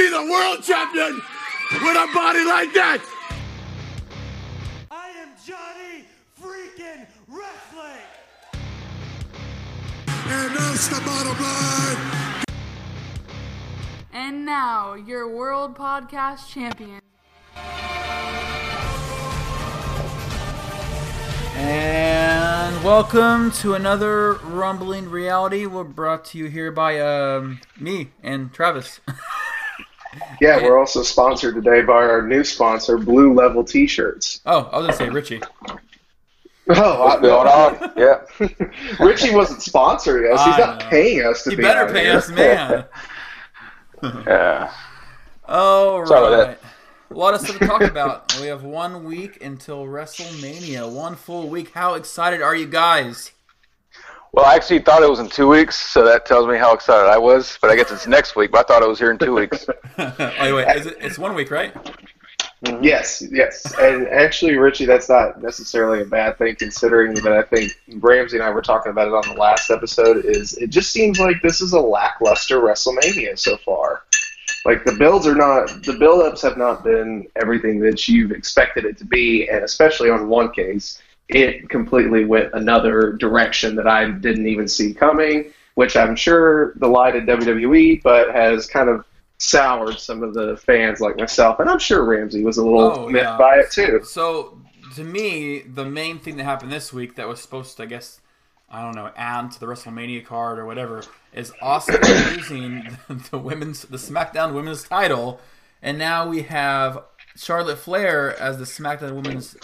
be the world champion with a body like that. I am Johnny freaking wrestling. And that's the bottom line. And now, your world podcast champion. And welcome to another Rumbling Reality. We're brought to you here by um, me and Travis. Yeah, we're also sponsored today by our new sponsor, Blue Level T-shirts. oh, I was gonna say Richie. Oh, I, going on? Yeah. Richie wasn't sponsoring us. He's I not know. paying us to be. You be better on pay here. us, man. Yeah. All Sorry right. A lot of stuff to talk about. We have one week until WrestleMania. One full week. How excited are you guys? Well, I actually thought it was in two weeks, so that tells me how excited I was. But I guess it's next week. But I thought it was here in two weeks. oh, wait, is it, it's one week, right? Mm-hmm. Yes, yes. And actually, Richie, that's not necessarily a bad thing considering that I think Ramsey and I were talking about it on the last episode is it just seems like this is a lackluster WrestleMania so far. Like the builds are not the build-ups have not been everything that you've expected it to be, and especially on one case, it completely went another direction that I didn't even see coming, which I'm sure delighted WWE, but has kind of soured some of the fans like myself, and I'm sure Ramsey was a little Oh, miffed yeah. by it too. So, to me, the main thing that happened this week that was supposed to, I guess, I don't know, add to the WrestleMania card or whatever, is Asuka losing the women's, the SmackDown Women's title, and now we have Charlotte Flair as the SmackDown Women's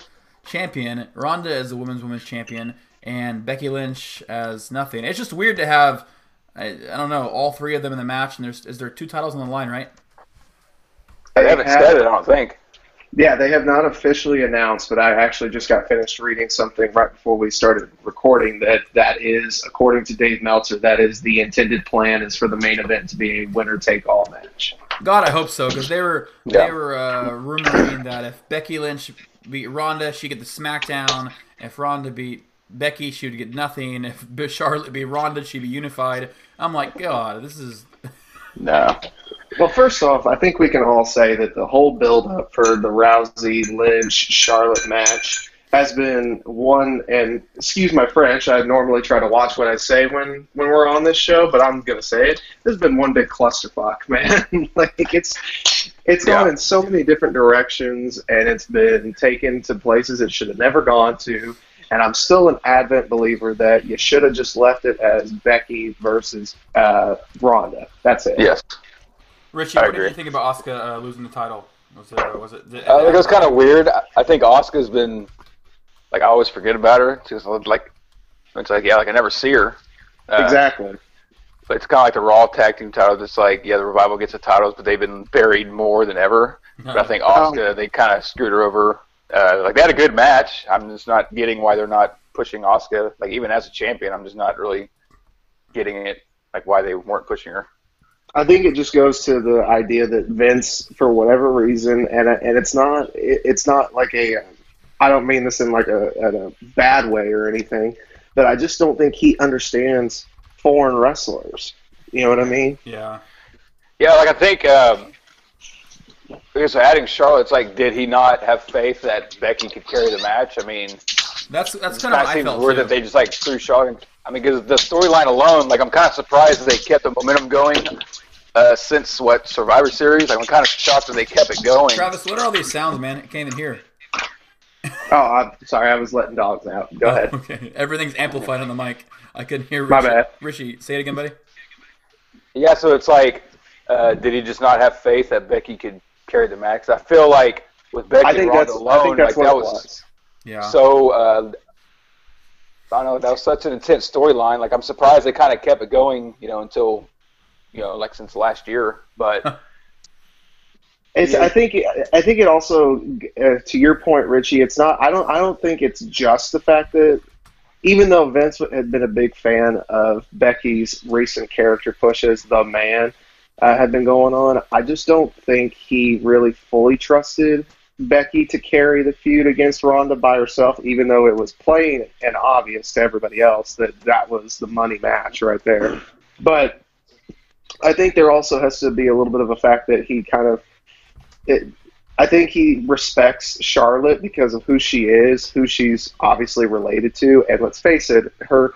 Champion, Ronda as the Women's Women's Champion, and Becky Lynch as nothing. It's just weird to have, I, I don't know, all three of them in the match, and there's is there two titles on the line, right? They haven't have- said it, I don't think. Yeah, they have not officially announced, but I actually just got finished reading something right before we started recording that that is, according to Dave Meltzer, that is the intended plan is for the main event to be a winner take all match. God, I hope so because they were Yeah. they were uh, rumoring that if Becky Lynch beat Ronda, she'd get the SmackDown. If Ronda beat Becky, she would get nothing. If Charlotte beat Ronda, she'd be unified. I'm like, God, this is No. Well, first off, I think we can all say that the whole build up for the Rousey Lynch Charlotte match has been one and excuse my French, I normally try to watch what I say when when we're on this show, but I'm gonna say it. This has been one big clusterfuck, man. like it's it's gone in so many different directions and it's been taken to places it should have never gone to. And I'm still an advent believer that you should have just left it as Becky versus uh, Ronda. That's it. Yes. Richie. I What did you think about Asuka uh, losing the title? Was it was it? I think it was kind of weird. I- I think Asuka's been like I always forget about her. She's like it's like yeah, like I never see her. Uh, Exactly. But it's kind of like the Raw tag team titles. It's like yeah, the revival gets the titles, but they've been buried more than ever. But I think Asuka they kind of screwed her over. Uh, like they had a good match. I'm just not getting why they're not pushing Asuka. Like even as a champion, I'm just not really getting it. Like why they weren't pushing her. I think it just goes to the idea that Vince, for whatever reason, and and it's not it, it's not like a I don't mean this in like a, in a bad way or anything, but I just don't think he understands foreign wrestlers. You know what I mean? Yeah. Yeah, like I think um, I guess adding Charlotte, it's like did he not have faith that Becky could carry the match? I mean, That's that's kind of kind how I seems felt weird too. that they just like threw Charlotte. in- I mean, because the storyline alone, like I'm kind of surprised that they kept the momentum going uh, since what Survivor Series. Like I'm kind of shocked that they kept it going. Travis, what are all these sounds, man? I can't even hear. Oh, I'm sorry, I was letting dogs out. Go ahead. Okay, everything's amplified on the mic. I couldn't hear. My bad. Richie, say it again, buddy. Yeah, so it's like, uh, did he just not have faith that Becky could carry the max? I feel like with Becky I think Ronda that's alone, I think that's like what that it was, was. Yeah. so. Uh, I don't know. That was such an intense storyline. Like I'm surprised they kind of kept it going, you know, until, you know, like since last year. But It's. I think. I think it also, uh, to your point, Richie. It's not. I don't. I don't think it's just the fact that, even though Vince had been a big fan of Becky's recent character pushes, the man, uh, had been going on. I just don't think he really fully trusted Becky to carry the feud against Ronda by herself, even though it was plain and obvious to everybody else that that was the money match right there. But I think there also has to be a little bit of a fact that he kind of. It, I think he respects Charlotte because of who she is, who she's obviously related to, and let's face it, her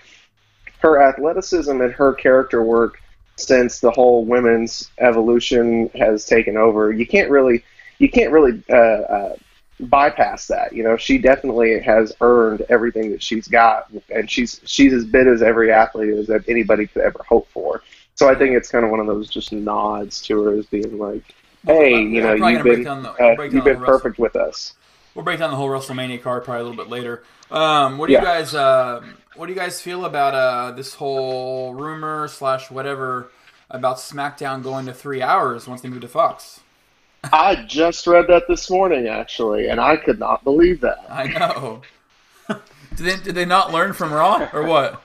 her athleticism and her character work since the whole women's evolution has taken over. You can't really you can't really uh, uh, bypass that. You know, she definitely has earned everything that she's got, and she's she's as big as every athlete as anybody could ever hope for. So I think it's kind of one of those just nods to her as being like, "Hey, Well, you we're know, you've been down the- uh, we'll you've down been the perfect with us." We'll break down the whole WrestleMania card probably a little bit later. Um, what do you guys uh, What do you guys feel about uh, this whole rumor slash whatever about SmackDown going to three hours once they move to Fox? I just read that this morning, actually, and I could not believe that. I know. did they did they not learn from Raw or what?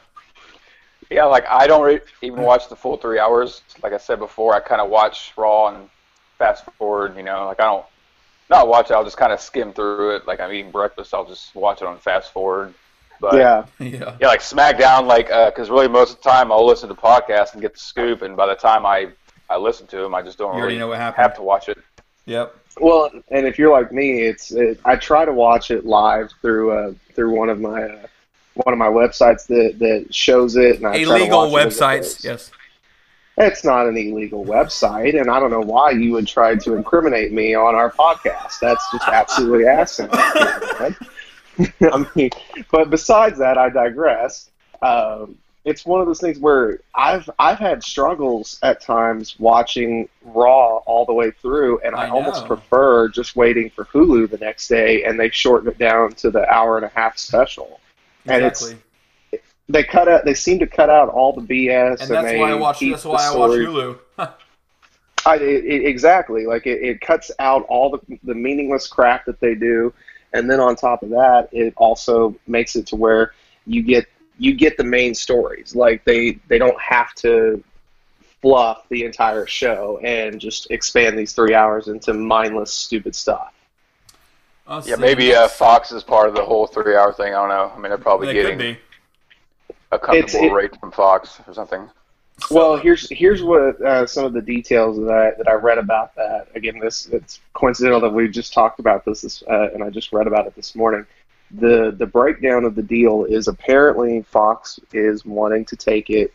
Yeah, like I don't re- even watch the full three hours. Like I said before, I kind of watch Raw and fast forward. You know, like I don't not watch it. I'll just kind of skim through it. Like I'm eating breakfast, I'll just watch it on fast forward. But Yeah, Yeah. yeah, like SmackDown, like because really most of the time I'll listen to podcasts and get the scoop, and by the time I I listen to them, I just don't You already really know what happened. have to watch it. Yep. Well, and if you're like me, it's it, I try to watch it live through uh, through one of my uh, one of my websites that, that shows it, and I Illegal watch it websites. Yes. It's not an illegal website, and I don't know why you would try to incriminate me on our podcast. That's just absolutely asinine. I mean, but besides that, I digress. Um, it's one of those things where I've I've had struggles at times watching Raw all the way through, and I, I almost prefer just waiting for Hulu the next day, and they shorten it down to the hour and a half special. And it's Exactly. They cut out. They seem to cut out all the BS, And that's they why I watch. That's the why I watch Hulu. I, it, it- exactly. Like it, it cuts out all the, the meaningless crap that they do, and then on top of that, it also makes it to where you get you get the main stories. Like they they don't have to fluff the entire show and just expand these three hours into mindless, stupid stuff. Let's Yeah, maybe uh, Fox is part of the whole three-hour thing. I don't know. I mean, they're probably They getting could be. A comfortable it- rate from Fox or something. Well, here's here's what uh, some of the details that I that I read about that. Again, this it's coincidental that we just talked about this, this uh, and I just read about it this morning. The the breakdown of the deal is apparently Fox is wanting to take it,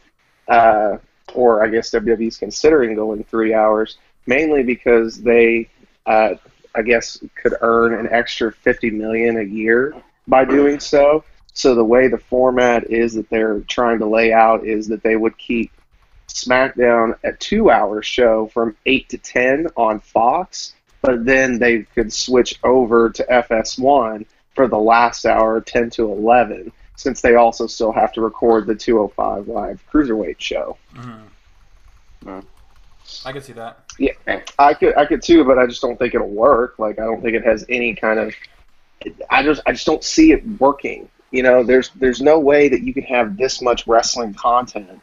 uh, or I guess WWE is considering going three hours, mainly because they, uh, I guess, could earn an extra fifty million a year by doing so. So the way the format is that they're trying to lay out is that they would keep SmackDown a two hour show from 8 to 10 on Fox, but then they could switch over to FS1 for the last hour, 10 to 11, since they also still have to record the 205 Live Cruiserweight show. Mm-hmm. Mm. I can see that. Yeah, I could, I could too, but I just don't think it'll work. Like, I don't think it has any kind of. I just, I just don't see it working. You know, there's, there's no way that you can have this much wrestling content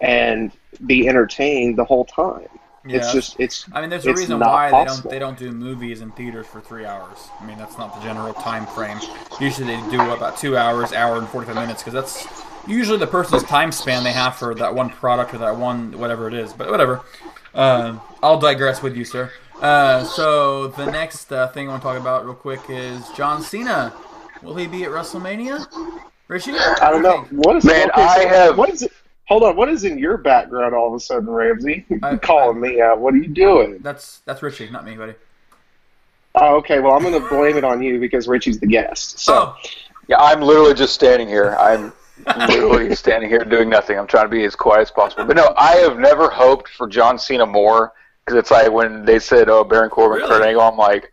and be entertained the whole time. It's just, it's. I mean, there's a reason why possible. they don't they don't do movies in theaters for three hours. I mean, that's not the general time frame. Usually, they do about two hours, hour and forty five minutes, because that's usually the person's time span they have for that one product or that one whatever it is. But whatever. Uh, I'll digress with you, sir. Uh, so the next uh, thing I want to talk about real quick is John Cena. Will he be at WrestleMania? Richie? I don't know. What is Man, okay, so I have- What is it? Hold on. What is in your background all of a sudden, Ramsey? I- calling me out. What are you doing? That's that's Richie, not me, buddy. Oh, okay. Well, I'm going to blame it on you because Richie's the guest. So. Oh, Yeah, I'm literally just standing here. I'm literally standing here doing nothing. I'm trying to be as quiet as possible. But no, I have never hoped for John Cena more because it's like when they said, "Oh, Baron Corbin, Really? Kurt Angle," I'm like,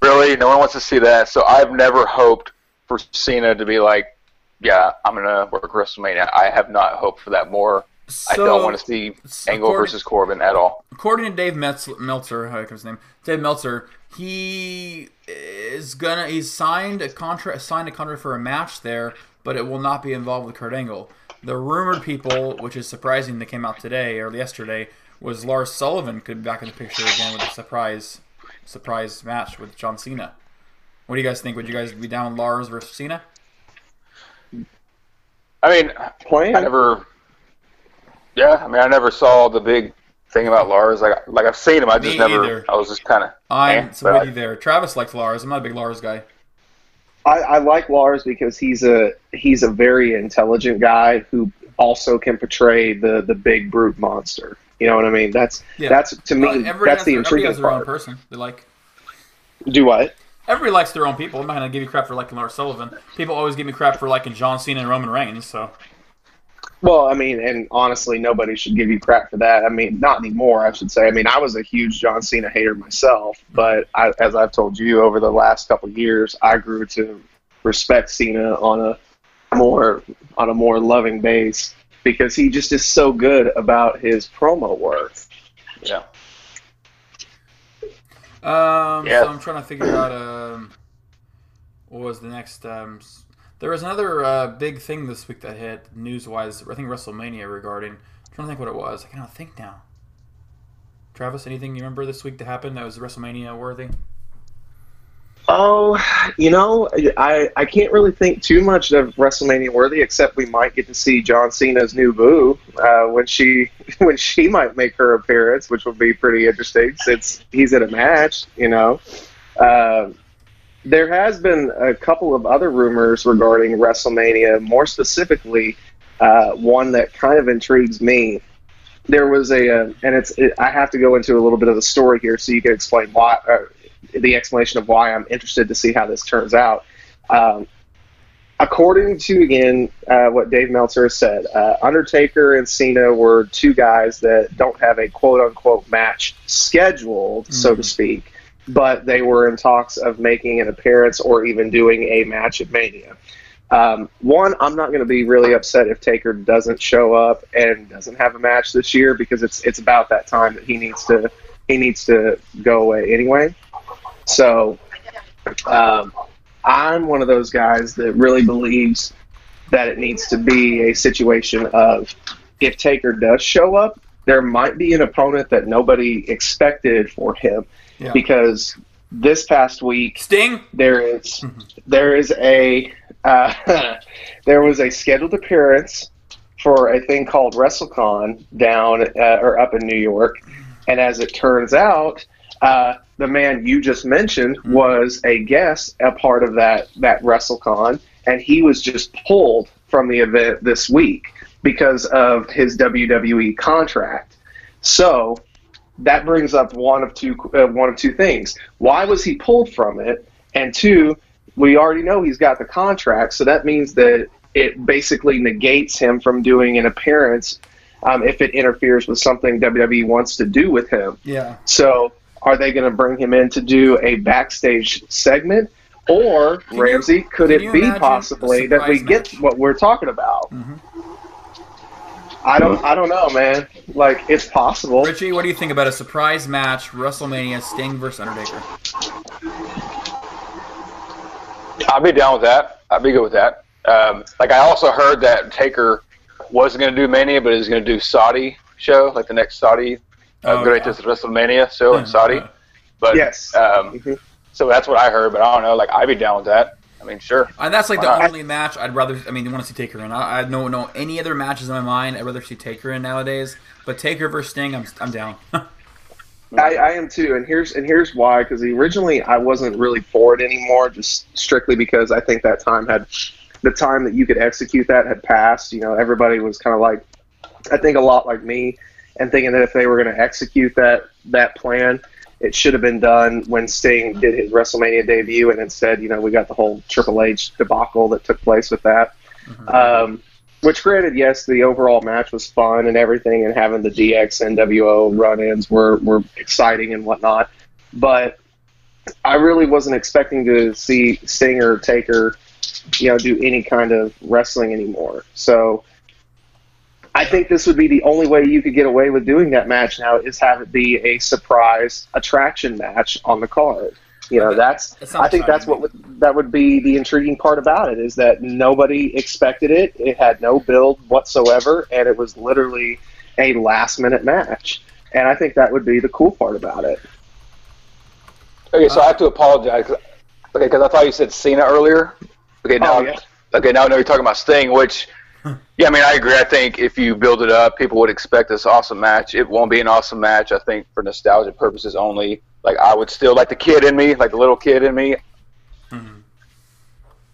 really? No one wants to see that. So I've never hoped for Cena to be like, "Yeah, I'm gonna work WrestleMania." I have not hoped for that more. I don't want to see so Angle versus Corbin at all. according to Dave Meltzer, how his name, Dave Meltzer, he is gonna he's signed a contract signed a contract for a match there, but it will not be involved with Kurt Angle. The rumored people, which is surprising, that came out today or yesterday, was Lars Sullivan could be back in the picture again with a surprise surprise match with John Cena. What do you guys think? Would you guys be down Lars versus Cena? I mean, Plan? I never. Yeah, I mean, I never saw the big thing about Lars. Like like I've seen him, I just Me never. either. I was just kind of. I'm eh, so with I- you there. Travis likes Lars. I'm not a big Lars guy. I, I like Lars because he's a he's a very intelligent guy who also can portray the the big brute monster. You know what I mean? That's Yeah. that's to me Uh, that's the their, everybody intriguing has their own person. They like. Do what? Everybody likes their own people. I'm not gonna give you crap for liking Lars Sullivan. People always give me crap for liking John Cena and Roman Reigns. So Well, I mean, and honestly, nobody should give you crap for that. I mean, not anymore, I should say. I mean, I was a huge John Cena hater myself, but I, as I've told you over the last couple of years, I grew to respect Cena on a more on a more loving base because he just is so good about his promo work. yeah. Um, Yeah. so I'm trying to figure out um, what was the next. Um, there was another uh, big thing this week that hit news wise. I think WrestleMania regarding. I'm trying to think what it was. I cannot think now. Travis, anything you remember this week that happened that was WrestleMania worthy? Oh, you know, I I can't really think too much of WrestleMania worthy, except we might get to see John Cena's new boo uh, when she when she might make her appearance, which will be pretty interesting since he's in a match. You know, uh, there has been a couple of other rumors regarding WrestleMania, more specifically, uh, one that kind of intrigues me. There was a, uh, and it's it, I have to go into a little bit of the story here so you can explain why. The explanation of why I'm interested to see how this turns out. Um, according to again uh, what Dave Meltzer said, uh, Undertaker and Cena were two guys that don't have a quote unquote match scheduled, so to speak, but they were in talks of making an appearance or even doing a match at Mania. Um, one, I'm not going to be really upset if Taker doesn't show up and doesn't have a match this year because it's it's about that time that he needs to he needs to go away anyway. So um, I'm one of those guys that really believes that it needs to be a situation of if Taker does show up, there might be an opponent that nobody expected for him Yeah. because this past week Sting. there is there is a uh, there was a scheduled appearance for a thing called WrestleCon down uh, or up in New York, and as it turns out, uh, the man you just mentioned was a guest, a part of that that WrestleCon, and he was just pulled from the event this week because of his WWE contract. So that brings up one of two uh, one of two things. Why was he pulled from it? And two, we already know he's got the contract, so that means that it basically negates him from doing an appearance um, if it interferes with something WWE wants to do with him. Yeah. So, are they going to bring him in to do a backstage segment? Or, you- Ramsey, could it be possibly that we surprise get? What we're talking about? Mm-hmm. I don't. I don't know, man. Like it's possible. Richie, what do you think about a surprise match, WrestleMania, Sting versus Undertaker? I'd be down with that. I'd be good with that. Um, like I also heard that Taker wasn't going to do Mania, but is going to do Saudi show, like the next Saudi Oh, Greatest WrestleMania show in Saudi. Yeah. But Yes. um, Mhm. so that's what I heard. But I don't know. Like I'd be down with that. I mean, sure. And that's like the not? only match I'd rather. I mean, you want to see Taker in. I, I don't know any other matches in my mind. I'd rather see Taker in nowadays. But Taker versus Sting, I'm I'm down. I, I am too, and here's and here's why. Because originally I wasn't really for it anymore, just strictly because I think that time had the time that you could execute that had passed. You know, everybody was kind of like, I think a lot like me, and thinking that if they were going to execute that that plan, it should have been done when Sting did his WrestleMania debut, and instead, you know, we got the whole Triple H debacle that took place with that. Um, which, granted, yes, the overall match was fun and everything, and having the DX NWO run-ins were were exciting and whatnot. But I really wasn't expecting to see Sting or Taker, you know, do any kind of wrestling anymore. So I think this would be the only way you could get away with doing that match now is have it be a surprise attraction match on the card. You know, that's I think that's what would, that would be the intriguing part about it is that nobody expected it. It had no build whatsoever, and it was literally a last minute match. And I think that would be the cool part about it. Okay, so I have to apologize. Okay, because I thought you said Cena earlier. Okay, oh, now, Oh, yeah. okay, now I know you're talking about Sting, which Yeah, I mean, I agree. I think if you build it up, people would expect this awesome match. It won't be an awesome match. I think for nostalgia purposes only. Like I would still like the kid in me, like the little kid in me. Mm-hmm.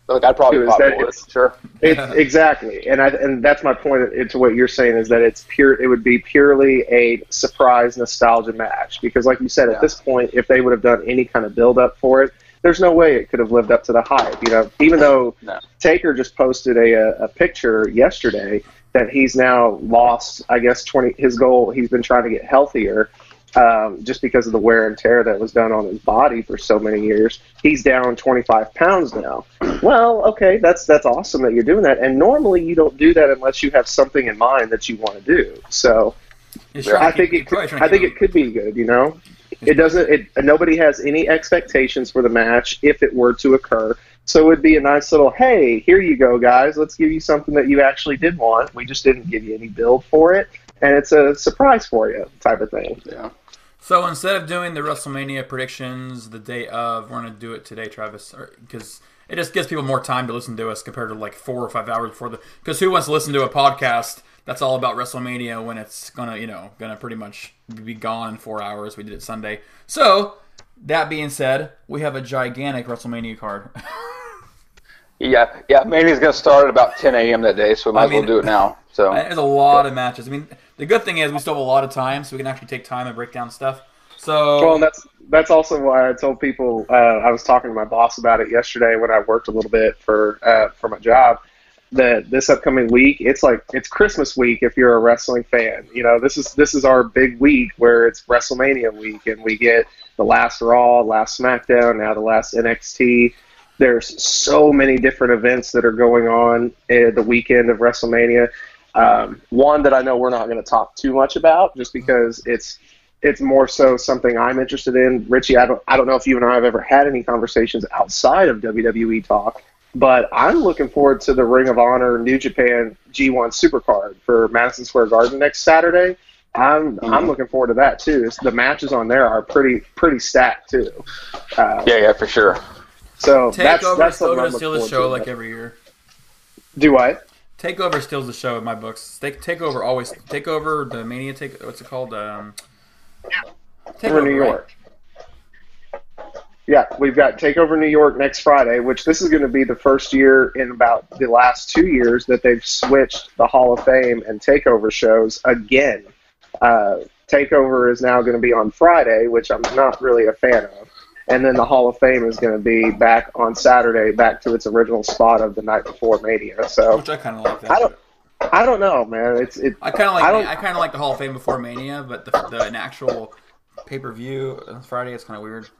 Like I'd probably pop it's- Sure. It's exactly, and I and that's my point into what you're saying is that it's pure. It would be purely a surprise nostalgia match because, like you said, Yeah. at this point, if they would have done any kind of build up for it, there's no way it could have lived up to the hype. You know, even though No. Taker just posted a, a a picture yesterday that he's now lost, I guess twenty. His goal, he's been trying to get healthier. Um, just because of the wear and tear that was done on his body for so many years, he's down 25 pounds now. Well, okay, that's that's awesome that you're doing that. And normally you don't do that unless you have something in mind that you want to do. So He's trying to I keep- think it could, I think it could be good. You know, it doesn't. It nobody has any expectations for the match if it were to occur. So it would be a nice little, hey, here you go, guys. Let's give you something that you actually did want. We just didn't give you any build for it, and it's a surprise for you, type of thing. Yeah. So instead of doing the WrestleMania predictions the day of, we're going to do it today, Travis, because it just gives people more time to listen to us compared to like four or five hours before the. Because who wants to listen to a podcast that's all about WrestleMania when it's gonna, you know, gonna pretty much be gone in four hours? We did it Sunday. So that being said, we have a gigantic WrestleMania card. Yeah, yeah. Mania's gonna start at about 10 a.m. that day, so we might I as well do it now. So There's a lot of matches. I mean, the good thing is we still have a lot of time, so we can actually take time and break down stuff. So Well, and that's that's also why I told people. Uh, I was talking to my boss about it yesterday when I worked a little bit for uh, for my job. That this upcoming week, it's like it's Christmas week if you're a wrestling fan. You know, this is this is our big week where it's WrestleMania week, and we get the last Raw, last SmackDown, now the last NXT. There's so many different events that are going on the weekend of WrestleMania. Um, one that I know we're not going to talk too much about, just because it's it's more so something I'm interested in. Richie, I don't I don't know if you and I have ever had any conversations outside of WWE talk, but I'm looking forward to the Ring of Honor New Japan G1 Supercard for Madison Square Garden next Saturday. I'm I'm looking forward to that too. It's, the matches on there are pretty pretty stacked too. Uh, yeah, yeah, for sure. so that's Takeover that's still something gonna steal the show to. like every year. Do what? Takeover steals the show in my books. Take Takeover always Takeover the Mania take what's it called? Um, Takeover New right? Yeah, we've got Takeover New York next Friday, which this is going to be the first year in about the last two years that they've switched the Hall of Fame and Takeover shows again. Uh, Takeover is now going to be on Friday, which I'm not really a fan of. And then the Hall of Fame is going to be back on Saturday, back to its original spot of the night before Mania. So Which I kind of like that. I don't, I don't know, man. It's it. I kind of like I I, kind of like the Hall of Fame before Mania, but the, the an actual pay per view on Friday is kind of weird.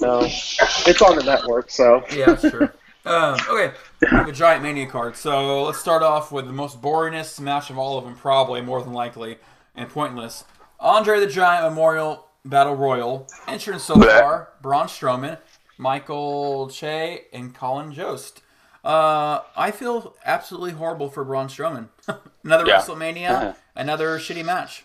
No, it's on the network, so Yeah, sure. um, okay, we have a giant Mania card. So let's start off with the most boringest match of all of them, probably more than likely, and pointless. Andre the Giant Memorial Battle Royal. Entrance so far: Braun Strowman, Michael Che, and Colin Jost. Uh, I feel absolutely horrible for Braun Strowman. another Yeah. WrestleMania, another shitty match.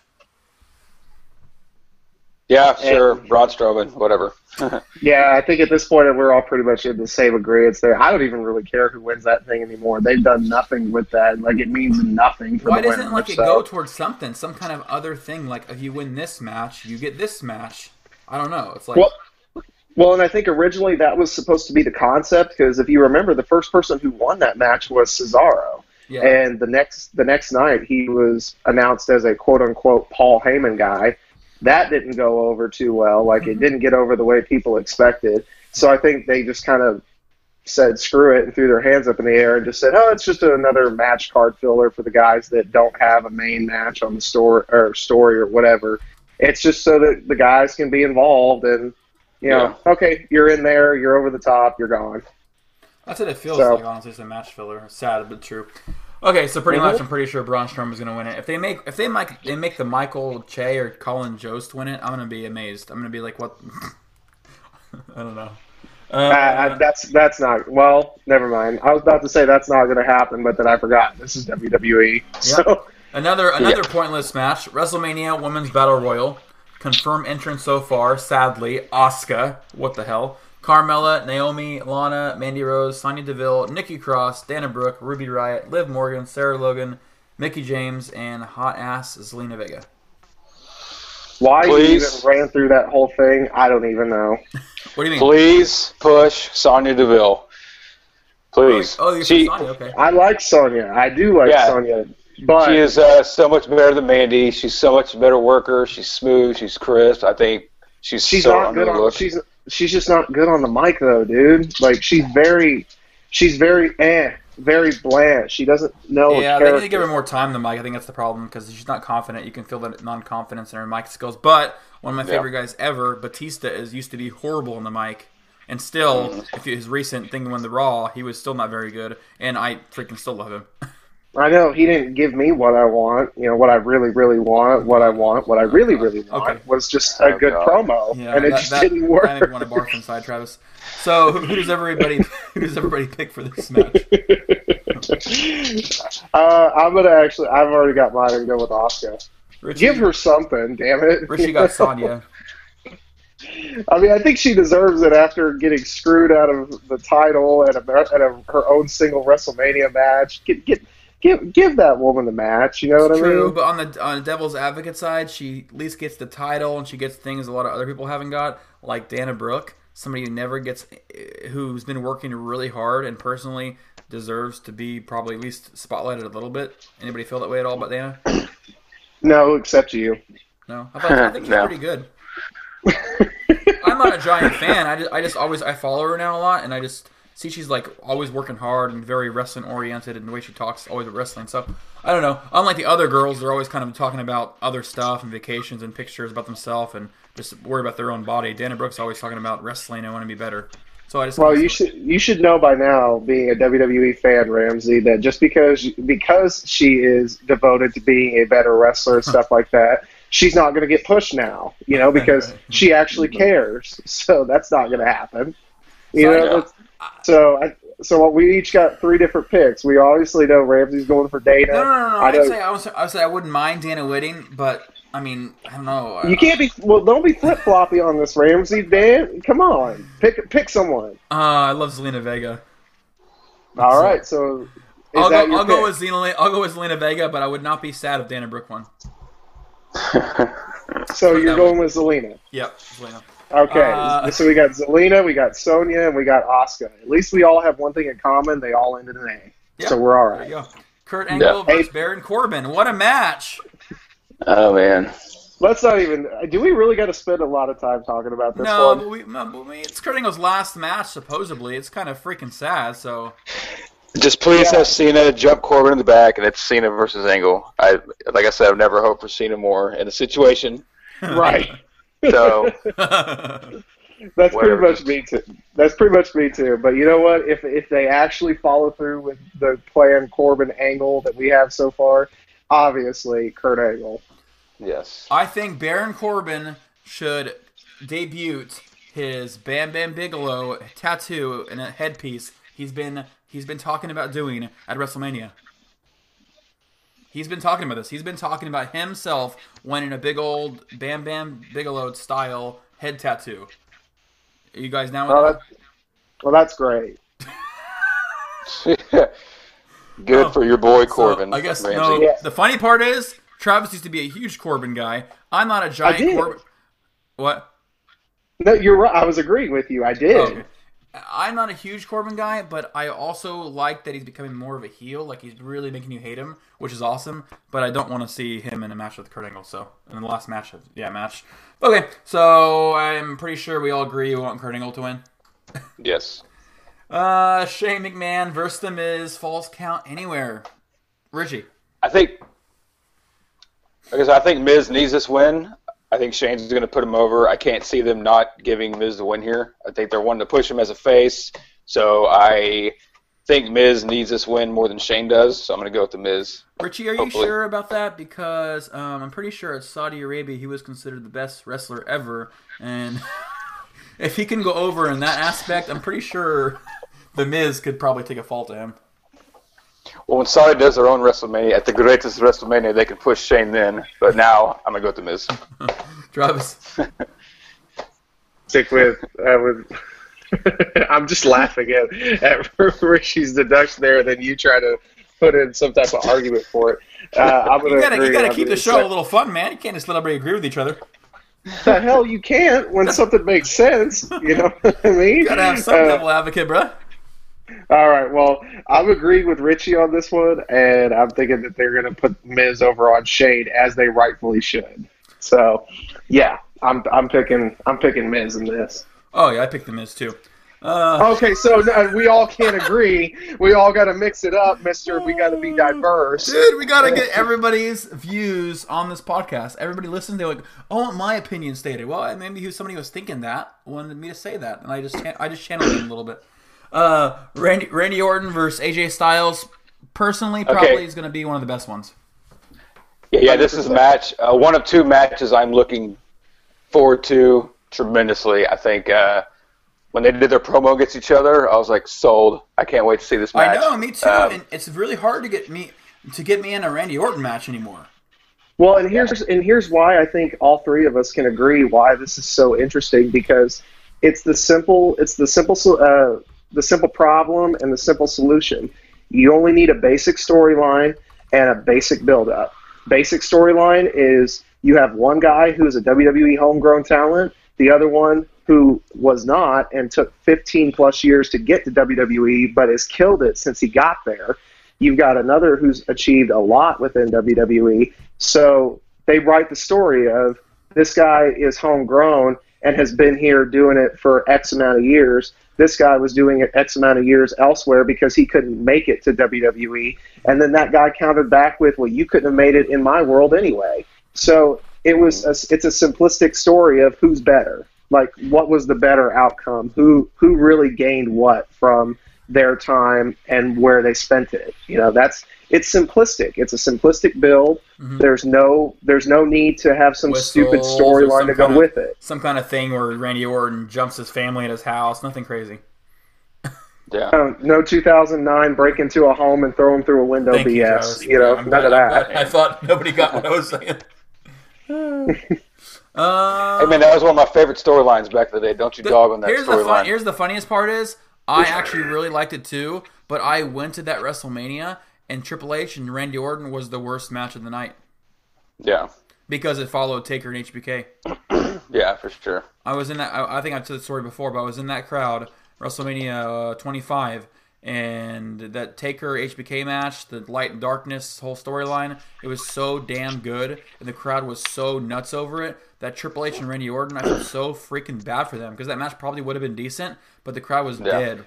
Yeah, sure. Braun Strowman, whatever. Yeah, I think at this point we're all pretty much in the same agreement there. I don't even really care who wins that thing anymore. They've done nothing with that. Like it means nothing for Why the doesn't winner. like it go towards something, some kind of other thing? Like if you win this match, you get this match. I don't know. It's like Well, well, and I think originally that was supposed to be the concept because if you remember, the first person who won that match was Cesaro, yeah, and the next the next night he was announced as a quote unquote Paul Heyman guy. That didn't go over too well. Like Mm-hmm. it didn't get over the way people expected. So I think they just kind of said screw it and threw their hands up in the air and just said, oh, it's just another match card filler for the guys that don't have a main match on the store or story or whatever. It's just so that the guys can be involved and you know, okay, you're in there, you're over the top, you're gone. that's what it feels so- like. Honestly, it's a match filler. Sad but true. Okay, so pretty Mhm. much, I'm pretty sure Braun Strowman is going to win it. If they make if they make they make the Michael Che or Colin Jost win it, I'm going to be amazed. I'm going to be like, what? I don't know. Uh, Uh, that's that's not well. Never mind. I was about to say that's not going to happen, but then I forgot. This is WWE. So Another another pointless match: WrestleMania Women's Battle Royal. Confirmed entrance so far. Sadly, Asuka. What the hell? Carmella, Naomi, Lana, Mandy Rose, Sonya Deville, Nikki Cross, Dana Brooke, Ruby Riott, Liv Morgan, Sarah Logan, Mickie James, and hot ass Zelina Vega. Why you even ran through that whole thing, I don't even know. What do you mean? Please push Sonya Deville. Please. Oh, you she, said Sonya, okay. I like Sonya. I do like Yeah. Sonya, but she is uh, so much better than Mandy. She's so much better worker. She's smooth. She's crisp. I think she's, she's so not good on. underlooked. She's she's just not good on the mic though, dude. Like she's very, she's very eh, very bland. She doesn't know. Yeah, a they need to give her more time The mic, I think that's the problem because she's not confident. You can feel that non-confidence in her mic skills. But one of my Yeah. favorite guys ever, Batista, is used to be horrible on the mic, and still, Mm-hmm. if you, his recent thing when the Raw, he was still not very good, and I freaking still love him. I know he didn't give me what I want. You know what I really, really want. What I want. What I really, really want Okay. was just a Oh, good God. promo, Yeah, and it that, just that, didn't work. I think want to barf inside Travis. So who, who does everybody who does everybody pick for this match? uh, I'm gonna actually. I've already got mine and go with Asuka. Richie, Give her something, damn it. Richie got Sonya. I mean, I think she deserves it after getting screwed out of the title and a, and a, her own single WrestleMania match. Get, get, give, give that woman the match. You know what I mean? True, but on the on the Devil's Advocate side, she at least gets the title and she gets things a lot of other people haven't got, like Dana Brooke, somebody who never gets, eh, who's been working really hard and personally deserves to be probably at least spotlighted a little bit. Anybody feel that way at all about Dana? No, except you. No, I, thought, I think she's No. pretty good. I'm not a giant fan. I just, I just always I follow her now a lot, and I just see she's like always working hard and very wrestling oriented, and the way she talks always wrestling. So I don't know. Unlike the other girls, they're always kind of talking about other stuff and vacations and pictures about themselves and just worry about their own body. Dana Brooks always talking about wrestling and want to be better. So I just Well, you should you should know by now, being a WWE fan, Ramsey, that just because because she is devoted to being a better wrestler and stuff like that, she's not going to get pushed now. You know, because she actually cares. So that's not going to happen. You I know. So I. So what we each got three different picks. We obviously know Ramsey's going for Dana. No, no, no, no. I would say, I, would say, I would say I wouldn't mind Dana Whitting, but I mean I don't know. You can't be well. Don't be flip floppy on this, Ramsey. Dan, come on, pick pick someone. Uh, I love Zelina Vega. All right, so is I'll go. I'll go with Zelina. I'll go with Zelina Vega, but I would not be sad if Dana Brooke won. So you're that going with Zelina. Yep, Zelina. Okay, Uh, so we got Zelina, we got Sonya, and we got Asuka. At least we all have one thing in common: they all ended in A. Yeah, So we're all right. There you go. Kurt Angle Hey. versus Baron Corbin. What a match! oh man. Let's not even. Do we really got to spend a lot of time talking about this No, one? but we, no, but we, it's Kurt Angle's last match. Supposedly, it's kind of freaking sad. So Just please Yeah. have Cena jump Corbin in the back, and it's Cena versus Angle. I like I said, I've never hoped for Cena more in the situation. right. So That's Whatever. pretty much me too. That's pretty much me too. But you know what? If if they actually follow through with the plan Corbin angle that we have so far, obviously Kurt Angle. yes, I think Baron Corbin should debut his Bam Bam Bigelow tattoo and a headpiece. He's been he's been talking about doing at WrestleMania. He's been talking about this. He's been talking about himself winning a big old Bam Bam Bigelow style head tattoo. Are you guys now? Well, with that, well, that's great. good Oh. for your boy So, Corbin. I guess Ramsey. no. Yeah. The funny part is Travis used to be a huge Corbin guy. I'm not a giant. Corbin. What? No, you're right. I was agreeing with you. I did. Oh, Okay. I'm not a huge Corbin guy, but I also like that he's becoming more of a heel. Like he's really making you hate him, which is awesome. But I don't want to see him in a match with Kurt Angle. So in the last match, yeah, match. Okay, so I'm pretty sure we all agree we want Kurt Angle to win. Yes. Uh, Shane McMahon versus The Miz, falls count anywhere. Richie, I think. Guess I think Miz needs this win. I think Shane's going to put him over. I can't see them not giving Miz the win here. I think they're wanting to push him as a face. So I think Miz needs this win more than Shane does. So I'm going to go with the Miz. Richie, are you sure about that? Because um, I'm pretty sure at Saudi Arabia he was considered the best wrestler ever, and if he can go over in that aspect, I'm pretty sure the Miz could probably take a fall to him. Well, when Saudi does their own WrestleMania, at the greatest WrestleMania, they can push Shane then. But now I'm going to go with the Miz. Travis, Stick with uh, with I'm just laughing at, at Richie's deduction there, and then you try to put in some type of argument for it. Uh, I'm gonna You gotta, you gotta keep the show say- a little fun, man. You can't just let everybody agree with each other. The hell you can't when something makes sense. You know what I mean? You gotta have some Uh, devil advocate, bruh. All right. Well, I'm agreeing with Richie on this one, and I'm thinking that they're going to put Miz over on Shane as they rightfully should. So, yeah, I'm I'm picking I'm picking Miz in this. Oh yeah, I picked the Miz too. Uh, Okay, so no, we all can't agree. We all got to mix it up, Mister. We got to be diverse. Dude, we gotta get everybody's views on this podcast. Everybody listens. They're like, "I want my opinion stated." Well, maybe somebody was thinking that wanted me to say that, and I just I just channeled them a little bit. Uh, Randy Randy Orton versus AJ Styles. Personally, probably Okay. is going to be one of the best ones. Yeah, yeah, this is a match. Uh, one of two matches I'm looking forward to tremendously. I think uh, when they did their promo against each other, I was like sold. I can't wait to see this match. I know, me too. Um, and it's really hard to get me to get me in a Randy Orton match anymore. Well, and here's and here's why I think all three of us can agree why this is so interesting because it's the simple it's the simple so- uh, the simple problem and the simple solution. You only need a basic storyline and a basic build up. Basic storyline is you have one guy who's a WWE homegrown talent, the other one who was not and took 15 plus years to get to WWE but has killed it since he got there. You've got another who's achieved a lot within WWE. So they write the story of this guy is homegrown and has been here doing it for X amount of years. This guy was doing it X amount of years elsewhere because he couldn't make it to WWE. And then that guy countered back with, well, you couldn't have made it in my world anyway. So it was a, it's a simplistic story of who's better. Like what was the better outcome? Who who really gained what from their time and where they spent it? You know, that's it's simplistic. It's a simplistic build. There's no there's no need to have some stupid Whistles or storyline to go of- with it. Some kind of thing where Randy Orton jumps his family at his house. Nothing crazy. yeah. Um, no 2009 break into a home and throw them through a window Thank BS. Travis. You, know, I'm none of that. I'm I thought nobody got what I was saying. uh, Hey man, that was one of my favorite storylines back in the day. Don't you dog on that here's the fun, storyline? here's the funniest part is I actually really liked it too, but I went to that WrestleMania and Triple H and Randy Orton was the worst match of the night Yeah, because it followed Taker and HBK. yeah, for sure. I was in that. I, I think I told the story before, but I was in that crowd, WrestleMania uh, 25, and that Taker HBK match, the light and darkness whole storyline, it was so damn good, and the crowd was so nuts over it that Triple H and Randy Orton, I felt so freaking bad for them because that match probably would have been decent, but the crowd was Yeah. dead.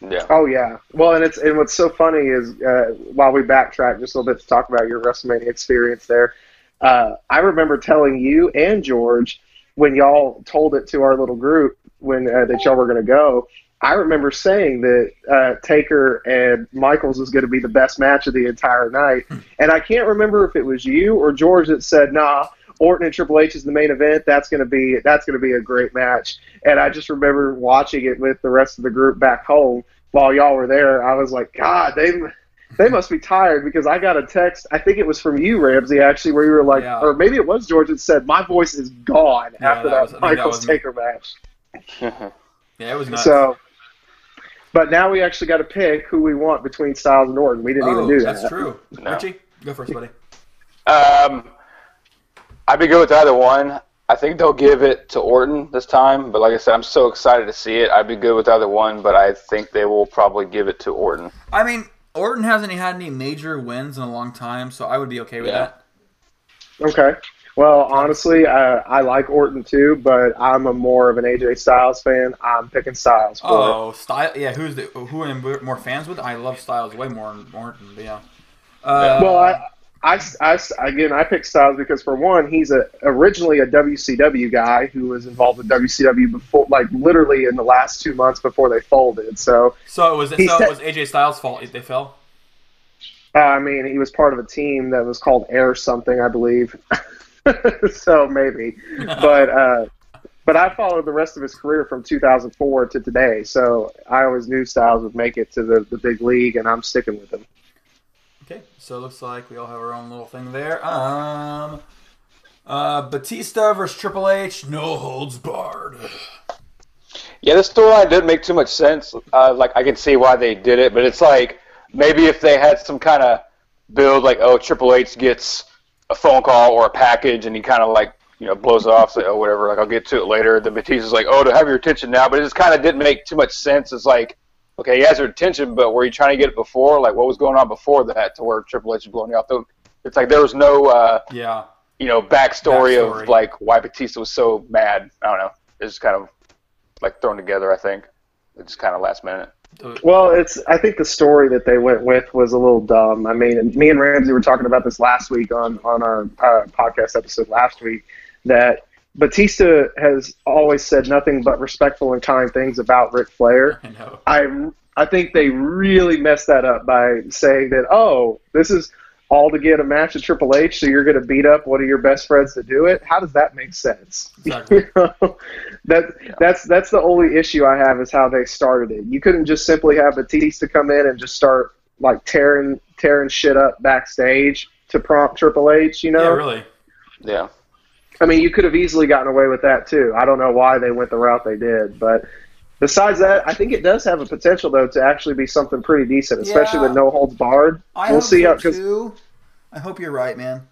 Yeah. Oh yeah. Well, and it's and what's so funny is uh, while we backtrack just a little bit to talk about your WrestleMania experience there, uh, I remember telling you and George when y'all told it to our little group when uh, that y'all were going to go. I remember saying that uh, Taker and Michaels was going to be the best match of the entire night, and I can't remember if it was you or George that said, "Nah, Orton and Triple H is the main event. That's going to be that's going to be a great match." And I just remember watching it with the rest of the group back home while y'all were there. I was like, God, they they must be tired because I got a text. I think it was from you, Ramsey, actually, where you were like, Yeah. or maybe it was George that said, "My voice is gone Yeah, after that that, was- I think that Michaels me. Taker match." Yeah, it was nuts. So. But now we actually got to pick who we want between Styles and Orton. We didn't oh, even do that. that's true. No. Richie, go first, buddy. Um, I'd be good with either one. I think they'll give it to Orton this time, but like I said, I'm so excited to see it. I'd be good with either one, but I think they will probably give it to Orton. I mean, Orton hasn't had any major wins in a long time, so I would be okay with Yeah. that. Okay. Well, honestly, uh, I like Orton too, but I'm a more of an AJ Styles fan. I'm picking Styles for. Oh, style. Yeah, who's the who am I more fans with? I love Styles way more than Orton. But yeah. Uh, Well, I, I, I, again, I picked Styles because for one, he's a originally a WCW guy who was involved with WCW before, like literally in the last two months before they folded. So, so it was so it was AJ Styles' fault if they fell. uh, I mean, he was part of a team that was called Air something, I believe. so maybe, but uh, but I followed the rest of his career from 2004 to today. So I always knew Styles would make it to the, the big league, and I'm sticking with him. Okay, so it looks like we all have our own little thing there. Um, uh, Batista versus Triple H, no holds barred. Yeah, this storyline didn't make too much sense. Uh, like I can see why they did it, but it's like maybe if they had some kind of build, like oh Triple H gets a phone call or a package, and he kind of like you know blows it off, say oh whatever, like I'll get to it later. Then Batista's like oh to have your attention now, but it just kind of didn't make too much sense. It's like okay, he has your attention, but were you trying to get it before? Like what was going on before that to where Triple H is blowing you off? The, it's like there was no uh, Yeah. you know backstory, Backstory. of like why Batista was so mad. I don't know. It's just kind of like thrown together. I think it's kind of last minute. Well, it's. I think the story that they went with was a little dumb. I mean, me and Ramsey were talking about this last week on on our uh, podcast episode last week that Batista has always said nothing but respectful and kind things about Ric Flair. I know. I I think they really messed that up by saying that oh this is all to get a match with Triple H, so you're going to beat up one of your best friends to do it. How does that make sense? Exactly. You know? that that's that's the only issue I have is how they started it. You couldn't just simply have Batista come in and just start like tearing tearing shit up backstage to prompt Triple H. You know, Yeah, really. Yeah. I mean, you could have easily gotten away with that too. I don't know why they went the route they did, but besides that, I think it does have a potential though to actually be something pretty decent, especially Yeah. with no holds barred. I we'll hope see so how because too. I hope you're right, man.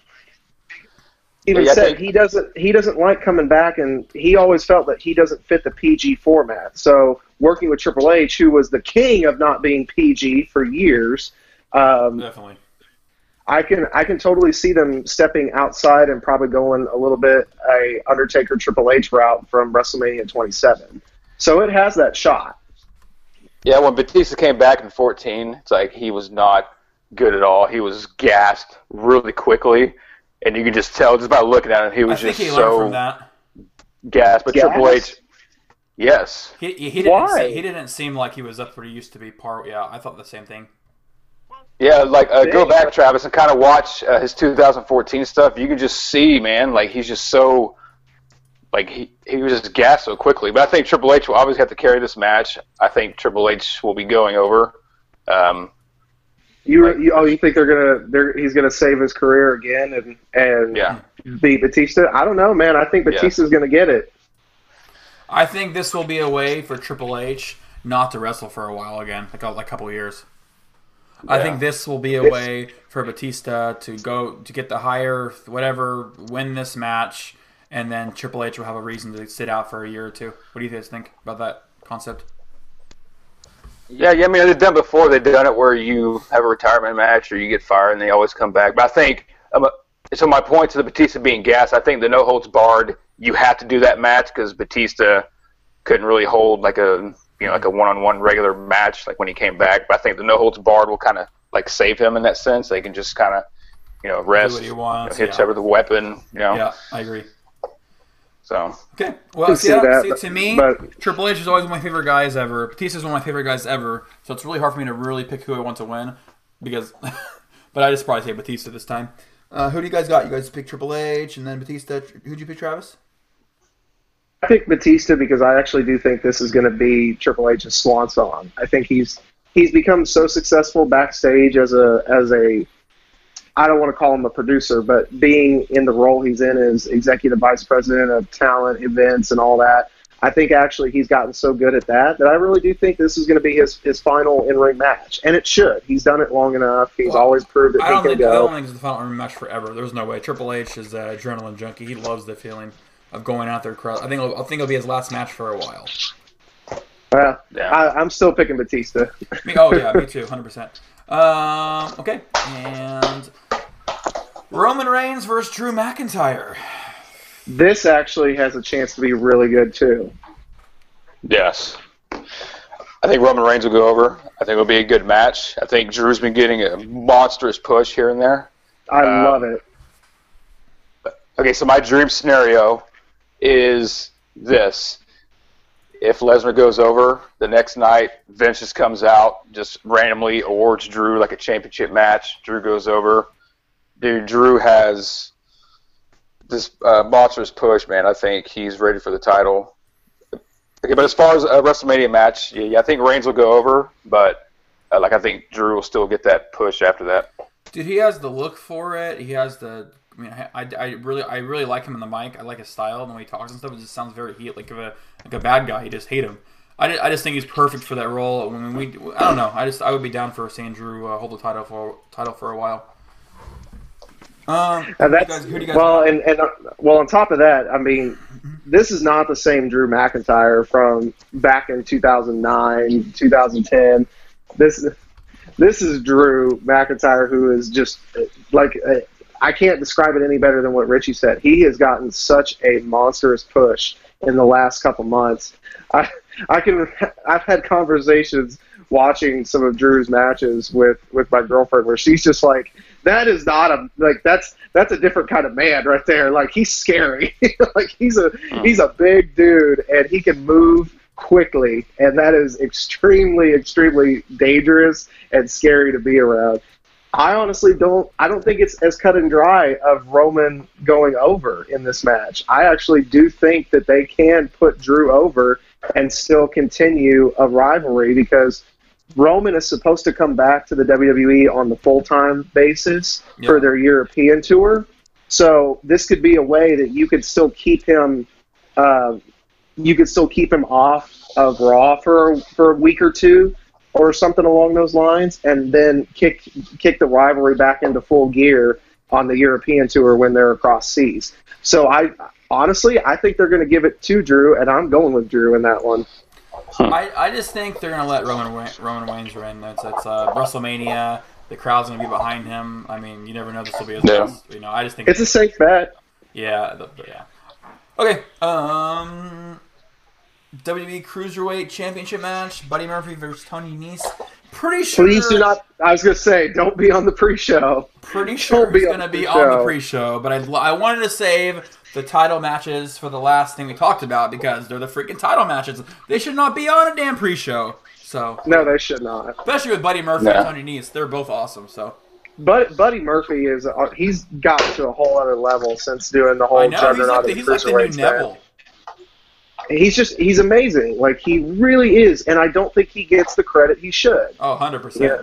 even Yeah, said think- he doesn't he doesn't like coming back, and he always felt that he doesn't fit the PG format. So working with Triple H, who was the king of not being PG for years. Um, Definitely. I can I can totally see them stepping outside and probably going a little bit a Undertaker Triple H route from WrestleMania 27. So it has that shot. Yeah, when Batista came back in 14, it's like he was not good at all. He was gassed really quickly, and you could just tell just by looking at him, he I was think just he so from that. gassed. But Gassed? Triple H, yes, He, he, he didn't Why? se- he didn't seem like he was up where he used to be. Part yeah, I thought the same thing. Yeah, like uh, go back, Travis, and kind of watch uh, his 2014 stuff. You can just see, man, like he's just so. Like he, he was just gassed so quickly, but I think Triple H will obviously have to carry this match. I think Triple H will be going over. Um, You, you oh you think they're gonna they're he's gonna save his career again and and yeah, beat Batista? I don't know, man. I think Yeah. Batista's gonna get it. I think this will be a way for Triple H not to wrestle for a while again, like a, like a couple years. I think this will be a way for Batista to go to get the higher whatever, win this match, and then Triple H will have a reason to sit out for a year or two. What do you guys think about that concept? Yeah, yeah. I mean, they've done before. They've done it where you have a retirement match or you get fired and they always come back. But I think um, so. My point to the Batista being gas. I think the no holds barred. You have to do that match because Batista couldn't really hold like a you know like a one on one regular match like when he came back. But I think the no holds barred will kind of like save him in that sense. They can just kind of you know rest, what he you know, hit yeah. each with a weapon. You know, Yeah, I agree. so Okay, well, see, see that- that, see, to me, but- Triple H is always one of my favorite guys ever. Batista is one of my favorite guys ever. So it's really hard for me to really pick who I want to win because, but I just probably say Batista this time. Uh, who do you guys got? You guys pick Triple H and then Batista. Who'd you pick, Travis? I pick Batista because I actually do think this is going to be Triple H's swan song. I think he's he's become so successful backstage as a as a I don't want to call him a producer, but being in the role he's in as executive vice president of talent events and all that. I think actually he's gotten so good at that that I really do think this is going to be his his final in ring match, and it should. He's done it long enough. He's Well, always proved that I he can think I don't think it's the final in ring match forever. There's no way. Triple H is an adrenaline junkie. He loves the feeling of going out there. Crowd. I think it'll, I think it'll be his last match for a while. Well, Yeah. I, I'm still picking Batista. Me, oh yeah, me too, hundred percent. Um, okay, and Roman Reigns versus Drew McIntyre. This actually has a chance to be really good too. Yes. I think Roman Reigns will go over. I think it'll be a good match. I think Drew's been getting a monstrous push here and there. I Uh, love it. Okay, so my dream scenario is this. If Lesnar goes over, the next night Vince just comes out, just randomly awards Drew like a championship match. Drew goes over. Dude, Drew has this uh, monstrous push, man. I think he's ready for the title. Okay, but as far as a WrestleMania match, yeah, I think Reigns will go over, but uh, like I think Drew will still get that push after that. Dude, he has the look for it. He has the. I mean, I, I, I really, I really like him in the mic. I like his style and the way he talks and stuff. It just sounds very heat, like of a like a bad guy. You just hate him. I, I just think he's perfect for that role. When we, I don't know. I just I would be down for seeing Drew uh, hold the title for title for a while. Um, And who do you that's who do you guys well, and and uh, well, on top of that, I mean, this is not the same Drew McIntyre from back in 2009, 2010. This this is Drew McIntyre who is just like uh, I can't describe it any better than what Richie said. He has gotten such a monstrous push in the last couple months. I I can I've had conversations watching some of Drew's matches with with my girlfriend where she's just like that is not a like that's that's a different kind of man right there like he's scary like he's a he's a big dude and he can move quickly and that is extremely extremely dangerous and scary to be around I honestly don't. I don't think it's as cut and dry of Roman going over in this match. I actually do think that they can put Drew over and still continue a rivalry because Roman is supposed to come back to the WWE on the full time basis for their European tour. So this could be a way that you could still keep him. Uh, you could still keep him off of Raw for for a week or two, or something along those lines, and then kick kick the rivalry back into full gear on the European tour when they're across seas. So I honestly, I think they're going to give it to Drew, and I'm going with Drew in that one. I, I just think they're gonna let Roman Wa- Roman Reigns win. It's it's uh, WrestleMania. The crowd's gonna be behind him. I mean, you never know this will be his Yeah. last. You know, I just think It's a safe bet. yeah, the, the- yeah. Okay. Um, WWE Cruiserweight Championship match: Buddy Murphy versus Tony Nese. Pretty sure. Please do not. I was going to say, don't be on the pre-show. Pretty sure be he's going to be on the pre-show. pre-show, but I, I wanted to save the title matches for the last thing we talked about because they're the freaking title matches. They should not be on a damn pre-show. So, No, they should not. especially with Buddy Murphy Yeah. and Tony Nese, they're both awesome. So, But Buddy Murphy is uh, he's got to a whole other level since doing the whole I know he's juggernaut like the, of he's like the new cruiserweights there. Neville. He's just he's amazing. Like he really is, and I don't think he gets the credit he should. Oh, 100 percent. Yeah.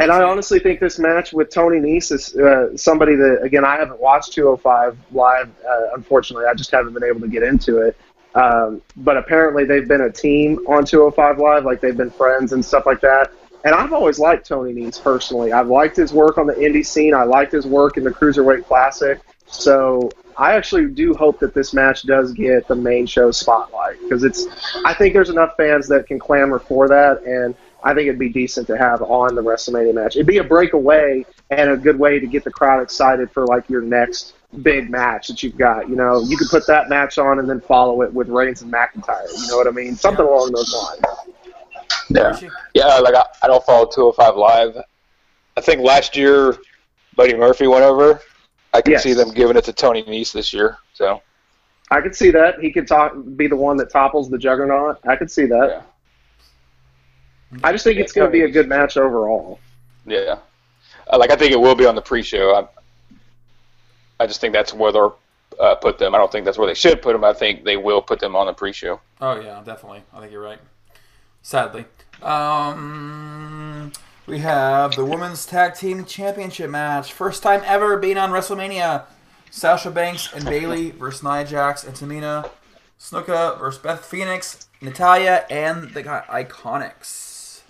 And I honestly think this match with Tony Nese is uh, somebody that, again, I haven't watched 205 live. Uh, unfortunately, I just haven't been able to get into it. Um, but apparently, they've been a team on 205 Live, like they've been friends and stuff like that. And I've always liked Tony Nese personally. I've liked his work on the indie scene. I liked his work in the Cruiserweight Classic. So I actually do hope that this match does get the main show spotlight because it's. I think there's enough fans that can clamor for that, and I think it'd be decent to have on the WrestleMania match. It'd be a breakaway and a good way to get the crowd excited for like your next big match that you've got. You know, you could put that match on and then follow it with Reigns and McIntyre. You know what I mean? Something along those lines. Yeah, yeah. Like I, I don't follow 205 Live. I think last year Buddy Murphy went over. I can Yes. see them giving it to Tony Nese this year. So I could see that he could talk, be the one that topples the Juggernaut. I could see that. yeah, I just think it's going to be a good match overall. yeah. Uh, like I think it will be on the pre-show. I, I just think that's where they'll uh, put them. I don't think that's where they should put them. I think they will put them on the pre-show. Oh yeah, definitely. I think you're right. Sadly, um, we have the women's tag team championship match. First time ever being on WrestleMania. Sasha Banks and Bayley versus Nia Jax and Tamina. Snuka versus Beth Phoenix, Natalya, and the guy Iconics.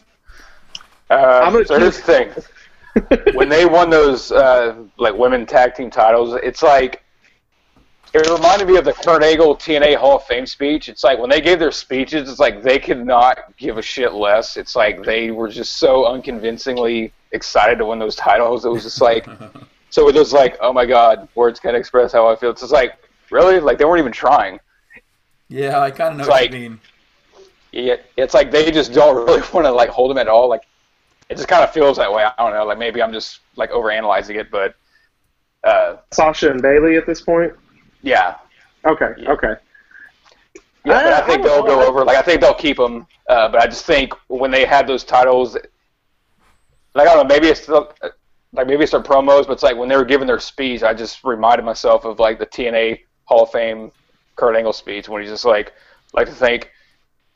Uh, I'm gonna so here's the thing: when they won those uh, like women tag team titles, it's like it reminded me of the Kurt Angle TNA Hall of Fame speech. It's like when they gave their speeches, it's like they could not give a shit less. It's like they were just so unconvincingly excited to win those titles. It was just like so. It was like, oh my god, words can't express how I feel. It's just like really, like they weren't even trying. Yeah, I kind of know It's what like- you mean. Yeah, it's like they just don't really want to like hold them at all. Like it just kind of feels that way. I don't know. Like maybe I'm just like overanalyzing it, but uh, Sasha and Bayley at this point. Yeah, Okay, Yeah. okay. yeah. But I- I think they'll go over. Like I think they'll keep them. Uh, but I just think when they have those titles, like I don't know, maybe it's still, like maybe it's their promos, but it's like when they were giving their speech, I just reminded myself of like the TNA Hall of Fame Kurt Angle speech when he's just like, like to thank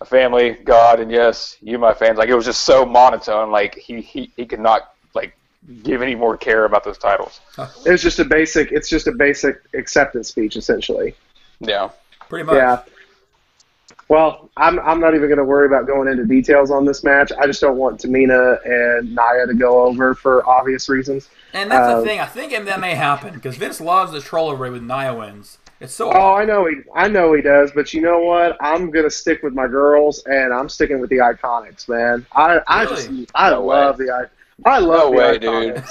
my family, God, and yes, you, my fans. Like it was just so monotone. Like he he, he could not give any more care about those titles. It was just a basic. It's just a basic acceptance speech, essentially. Yeah. Pretty much. Yeah. Well, I'm I'm not even going to worry about going into details on this match. I just don't want Tamina and Nia to go over for obvious reasons. And that's Uh, the thing. I think that may happen because Vince loves the troll over with Nia wins. It's so. Oh, I know he, I know he does, but you know what? I'm gonna stick with my girls, and I'm sticking with the Iconics, man. I, I just, I No love the, I, I love No the way, dude.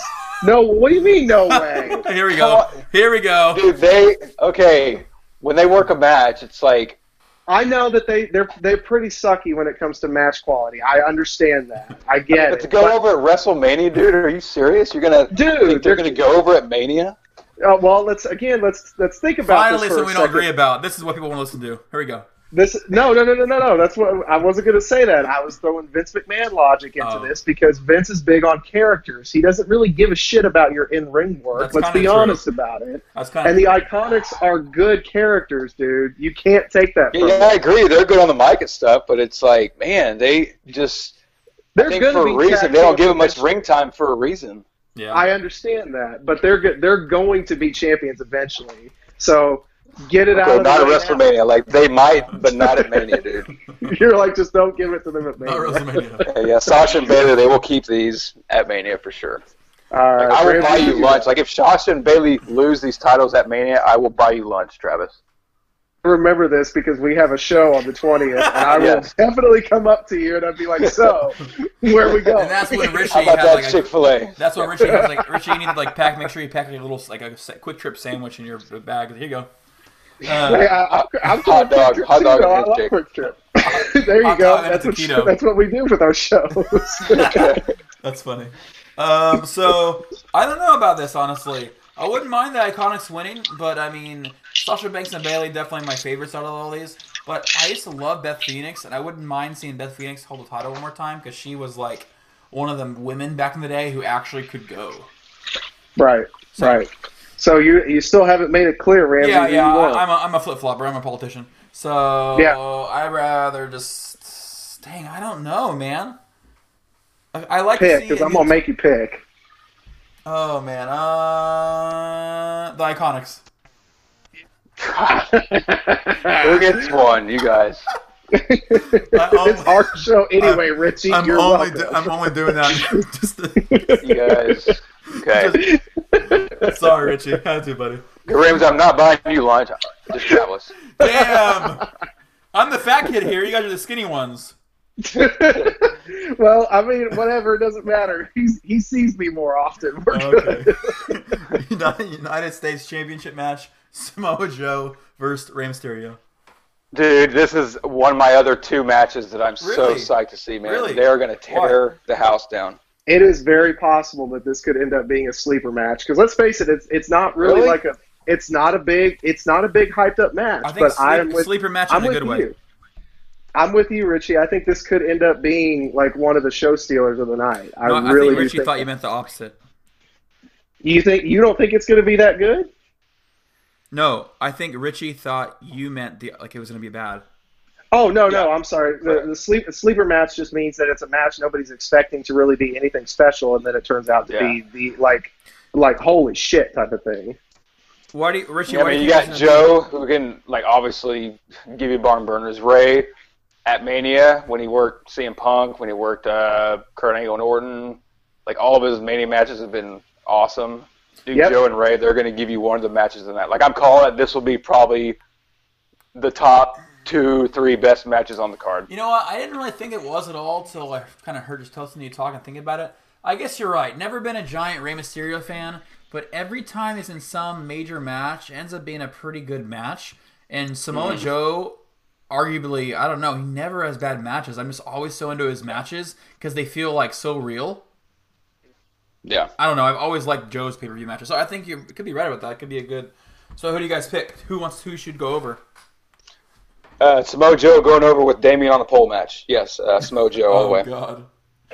No, what do you mean, no way? Here we go. Here we go. Dude, they okay. When they work a match, it's like I know that they, they're, they're pretty sucky when it comes to match quality. I understand that. I get but it. to go but- over at WrestleMania, dude. Are you serious? You're gonna Dude, think they're they're- gonna go over at Mania? Uh, well, let's again. Let's let's think about Finally, this for something a we don't second. agree about. This is what people want to listen to. Here we go. This no no no no no no. That's what I wasn't going to say. That I was throwing Vince McMahon logic into Oh. this because Vince is big on characters. He doesn't really give a shit about your in ring work. That's Let's be true. honest about it. That's kind And of. the Iconics are good characters, dude. You can't take that. Yeah, From yeah, I agree. They're good on the mic and stuff, but it's like, man, they just They're good for be a reason they don't give them much ring time for a reason. yeah. I understand that, but they're go- they're going to be champions eventually. So get it out Okay, of not the at way WrestleMania. Like they might, but not at Mania, dude. You're like, just don't give it to them at Not Mania. WrestleMania. Yeah, yeah, Sasha and Bayley, they will keep these at Mania for sure. All right, Like, I will buy you lunch. Like if Sasha and Bayley lose these titles at Mania, I will buy you lunch, Travis. remember this because we have a show on the 20th, and I will Yes. definitely come up to you and I'd be like, so, where we go? And that's when Richie How about had that like. Chick Fil A? that's when Richie has like Richie. You need to like pack. Make sure you pack like a little like a quick trip sandwich in your bag. Here you go. Hey, Uh, I, I'm Hot dog- hot too, dog and I love. QuikTrip. there you Hot go. dog That's a what, that's what we do with our shows. That's funny. Um, so I don't know about this honestly. I wouldn't mind the Iconics winning, but I mean, Sasha Banks and Bayley definitely my favorites out of all these. But I used to love Beth Phoenix, and I wouldn't mind seeing Beth Phoenix hold the title one more time because she was like one of the women back in the day who actually could go. right, right. So you you still haven't made it clear, Ramsey. Yeah, yeah. you. I, I'm a, I'm a flip flopper. I'm a politician. So Yeah. I'd rather just. Dang, I don't know, man. I, I like pick because I'm gonna make you pick. Oh man, uh, the Iconics. Who gets one? You guys. it's our show anyway, Richie. I'm You're only do- I'm only doing that just. To, You guys. Okay. sorry, Richie. Had to, buddy. Rams, I'm not buying you lunch. Just Travis. Damn. I'm the fat kid here. You guys are the skinny ones. well, I mean, whatever. It doesn't matter. He's, he sees me more often. We're Okay. good. United United States Championship match: Samoa Joe versus Rey Mysterio. Dude, this is one of my other two matches that I'm so psyched to see, man. Really? They're going to tear the house down. It is very possible that this could end up being a sleeper match. Because let's face it, it's it's not really, Really? like a. It's not a big. It's not a big hyped up match. I think but I am with. sleeper match I'm in a with good way. you. I'm with you, Richie. I think this could end up being like one of the show stealers of the night. I No, I really think Richie think thought you meant the opposite. You think you don't think it's going to be that good? No, I think Richie thought you meant the like it was going to be bad. Oh no, no, I'm sorry. The, the sleep sleeper match just means that it's a match nobody's expecting to really be anything special, and then it turns out to be the like like holy shit type of thing. Why do you, Richie? Yeah, I why do mean, you you got it's gonna Joe, who can, like, obviously give you barn burners. Rey at Mania, when he worked CM Punk, when he worked uh, Kurt Angle and Orton, like, all of his Mania matches have been awesome. Dude, Yep. Joe and Rey, they're going to give you one of the matches in that. Like, I'm calling it, this will be probably the top two, three best matches on the card. You know what? I didn't really think it was at all till I kind of heard just to you talk and thinking about it. I guess you're right. Never been a giant Rey Mysterio fan, but every time he's in some major match, ends up being a pretty good match. And Samoa hmm. Joe, arguably, I don't know, he never has bad matches. I'm just always so into his matches because they feel like so real. Yeah. I don't know. I've always liked Joe's pay per view matches, so I think you could be right about that. It could be a good. So who do you guys pick? Who wants? Who should go over? Uh, Samoa Joe going over with Damien on the pole match. Yes, uh, Samoa Joe all the way. Oh,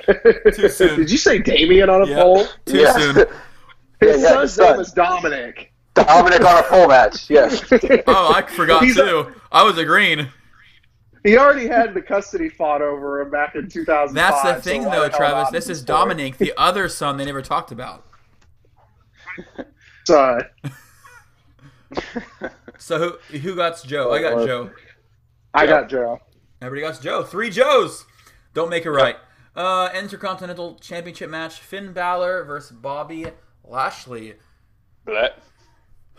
God. Too soon. Did you say Damien on a Yeah. pole? Too Yeah. soon. His Yeah, yeah, son's his son. name is Dominic. Dominic on a pole match. Yes. Oh, I forgot He's- too. I was agreeing. He already had the custody fought over him back in 2005. That's the thing, so though, Travis. This is story. Dominic, the other son they never talked about. Son. So who who got Joe? I got Joe. I got Joe. Everybody got Joe. Three Joes. Don't make it right. Uh, Intercontinental Championship match: Finn Balor versus Bobby Lashley. But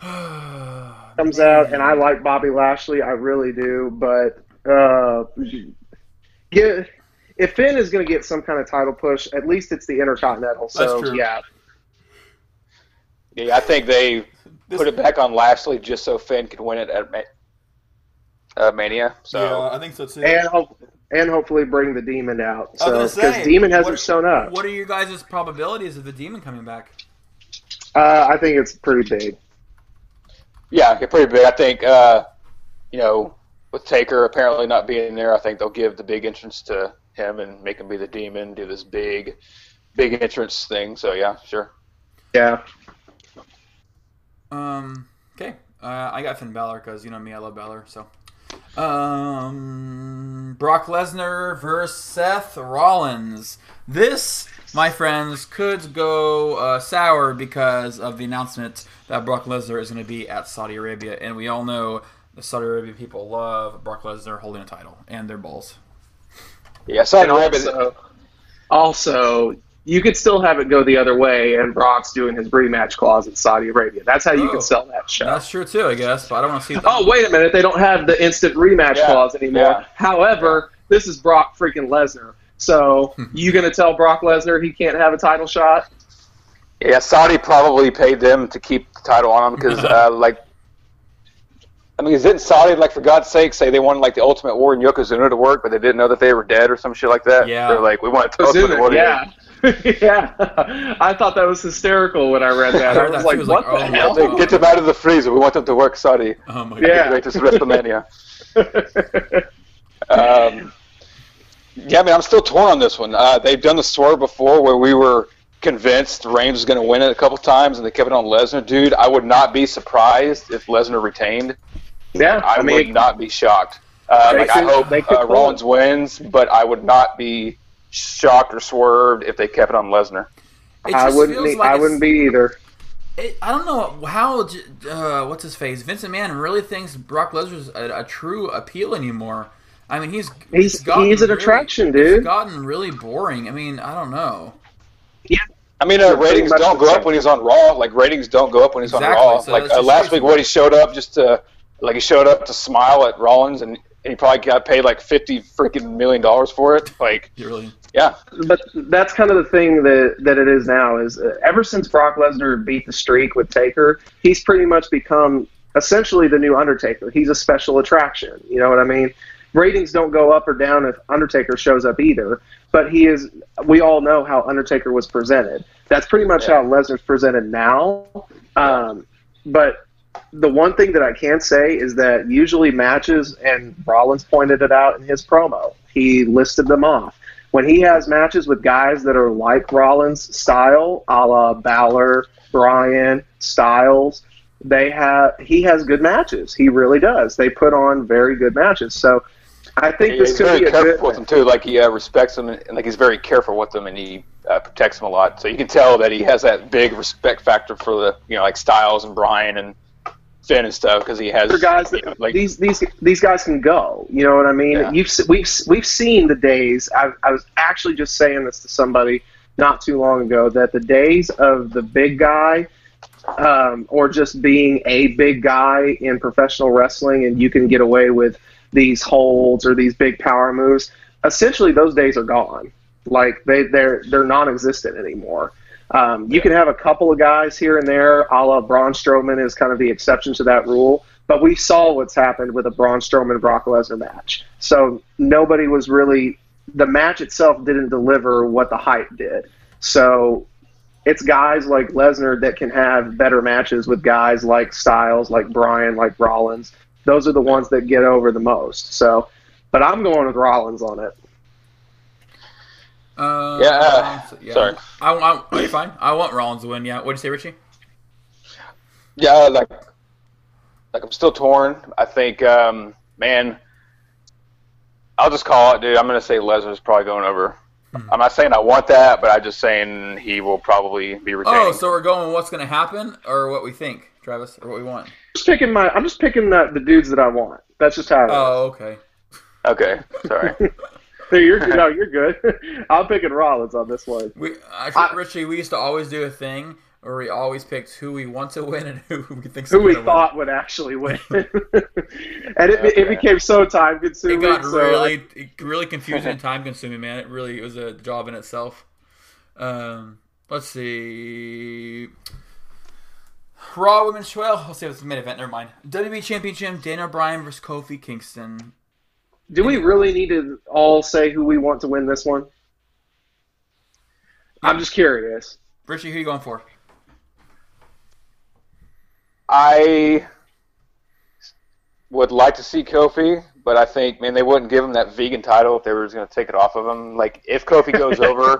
comes out, and I like Bobby Lashley, I really do. But uh, get if Finn is going to get some kind of title push, at least it's the Intercontinental. So That's true. yeah, yeah, I think they put it back on Lashley just so Finn could win it at Ma- uh, Mania. So I think so too. and ho- and hopefully bring the Demon out. So because Demon hasn't what- shown up, What are you guys' probabilities of the demon coming back? uh, I think it's pretty big. yeah, pretty big. I think uh, you know with Taker apparently not being there, I think they'll give the big entrance to him and make him be the demon, do this big, big entrance thing. So yeah, sure. Yeah, Um. Okay. Uh, I got Finn Balor because you know me, I love Balor. So, um, Brock Lesnar versus Seth Rollins. This, my friends, could go uh, sour because of the announcement that Brock Lesnar is going to be at Saudi Arabia, and we all know the Saudi Arabia people love Brock Lesnar holding a title and their balls. Yeah, Saudi and Arabia. also, also you could still have it go the other way, and Brock's doing his rematch clause in Saudi Arabia. That's how you Oh. can sell that show. That's true too, I guess, but I don't want to see. Oh, wait a minute. They don't have the instant rematch Yeah, clause anymore. yeah. However, this is Brock freaking Lesnar. So you going to tell Brock Lesnar he can't have a title shot? Yeah, Saudi probably paid them to keep the title on him because, uh, like, I mean, didn't Saudi, like, for God's sake, say they wanted like the Ultimate War and Yokozuna to work, but they didn't know that they were dead or some shit like that? Yeah. they're like, we want the Ultimate Ozuna, Warrior. yeah. yeah. I thought that was hysterical when I read that. I I was like, was what like, the oh, hell? They get them out of the freezer. We want them to work sorry. Oh my Yeah. god. Greatest WrestleMania. Um, yeah, I mean, I'm still torn on this one. Uh, they've done the swerve before where we were convinced Reigns was going to win it a couple times, and they kept it on Lesnar. Dude, I would not be surprised if Lesnar retained. yeah. I, I, mean, would not be shocked. Uh, They like, I hope uh, Rollins it. wins, but I would not be shocked or swerved if they kept it on Lesnar. It I wouldn't. feels Be, like I wouldn't be either. It, I don't know how. Uh, what's his face? Vince McMahon really thinks Brock Lesnar's a, a true appeal anymore. I mean, he's He's gotten he's an really- attraction, dude. He's gotten really boring. I mean, I don't know. Yeah. I mean, uh, ratings don't go same. up when he's on Raw. Like ratings don't go up when he's Exactly, on Raw. so like uh, last week, what he showed up just to, like he showed up to smile at Rollins, and, and he probably got paid like fifty freaking million dollars for it. Like, really. Yeah, But that's kind of the thing that that it is now. Is uh, ever since Brock Lesnar beat the streak with Taker, he's pretty much become essentially the new Undertaker. He's a special attraction. You know what I mean? Ratings don't go up or down if Undertaker shows up either. But he is. We all know how Undertaker was presented. That's pretty much Yeah. how Lesnar's presented now. Um, but the one thing that I can say is that usually matches, and Rollins pointed it out in his promo. He listed them off. When he has matches with guys that are like Rollins style, a la Balor, Bryan, Styles, they have he has good matches. He really does. They put on very good matches. So I think he's this could very be a careful good. with them too. Like he uh, respects them, and like he's very careful with them, and he uh, protects them a lot. So you can tell that he has that big respect factor for the you know like Styles and Bryan and And stuff because he has for guys you know, like these these these guys can go. You know what I mean? Yeah. You've we've we've seen the days. I, I was actually just saying this to somebody not too long ago that the days of the big guy. Um, or just being a big guy in professional wrestling, and you can get away with these holds or these big power moves. Essentially, those days are gone. Like they they're they're non-existent anymore. Um, you can have a couple of guys here and there, a la Braun Strowman is kind of the exception to that rule. But we saw what's happened with a Braun Strowman Brock Lesnar match. So nobody was really the match itself didn't deliver what the hype did. So it's guys like Lesnar that can have better matches with guys like Styles, like Bryan, like Rollins. Those are the ones that get over the most. So, but I'm going with Rollins on it. Uh, Yeah, uh, so- sorry. I, I, are you fine? I want Rollins to win. Yeah. What do you say, Richie? Yeah, like, like I'm still torn. I think, um, man, I'll just call it, dude. I'm gonna say Lesnar's probably going over. Hmm. I'm not saying I want that, but I'm just saying he will probably be retained. Oh, so we're going with what's going to happen or what we think, Travis, or what we want? Just picking my. I'm just picking the, the dudes that I want. That's just how. It is. Oh, okay. Okay, sorry. you're no, you're good. I'm picking Rollins on this one. We, I, I- Richie, we used to always do a thing where we always picked who we want to win and who we think Who we thought would actually win, and it, it became so time consuming. It got so really, really confusing and time consuming, man. It really it was a job in itself. Um, let's see. Raw Women's 12. Let's see if it's the main event. Never mind. WWE Championship: Daniel Bryan versus Kofi Kingston. Do we really need to all say who we want to win this one? I'm just curious. Richie, who are you going for? I would like to see Kofi, but I think, man, they wouldn't give him that vegan title if they were just going to take it off of him. Like, if Kofi goes over,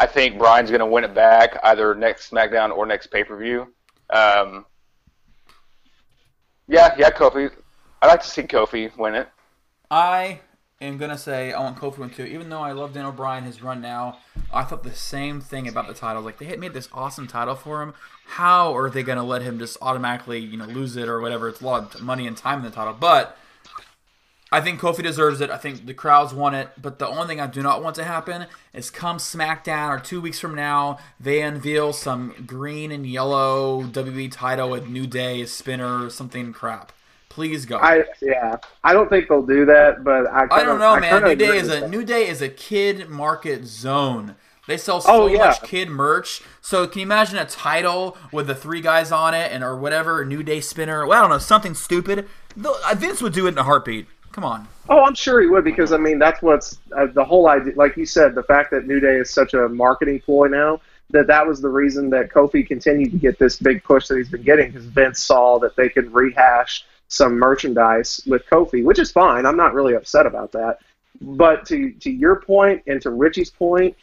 I think Bryan's going to win it back either next SmackDown or next pay per view. Um, yeah, yeah, Kofi. I'd like to see Kofi win it. I am gonna say I want Kofi one too. Even though I love Daniel Bryan, his run now, I thought the same thing about the title. Like they had made this awesome title for him. How are they gonna let him just automatically, you know, lose it or whatever? It's a lot of money and time in the title, but. I think Kofi deserves it. I think the crowds want it. But the only thing I do not want to happen is come SmackDown or two weeks from now, they unveil some green and yellow WWE title with New Day, spinner, something crap. Please go. I yeah, I don't think they'll do that, but I kinda, I don't know, I man. New Day is a that. New Day is a kid market zone. They sell so Oh, yeah. much kid merch. So can you imagine a title with the three guys on it and or whatever, New Day spinner? Well, I don't know, something stupid. Uh, Vince would do it in a heartbeat. Come on. Oh, I'm sure he would because I mean that's what's uh, the whole idea. Like you said, the fact that New Day is such a marketing ploy now that that was the reason that Kofi continued to get this big push that he's been getting because Vince saw that they could rehash some merchandise with Kofi, which is fine. I'm not really upset about that. But to to your point and to Richie's point,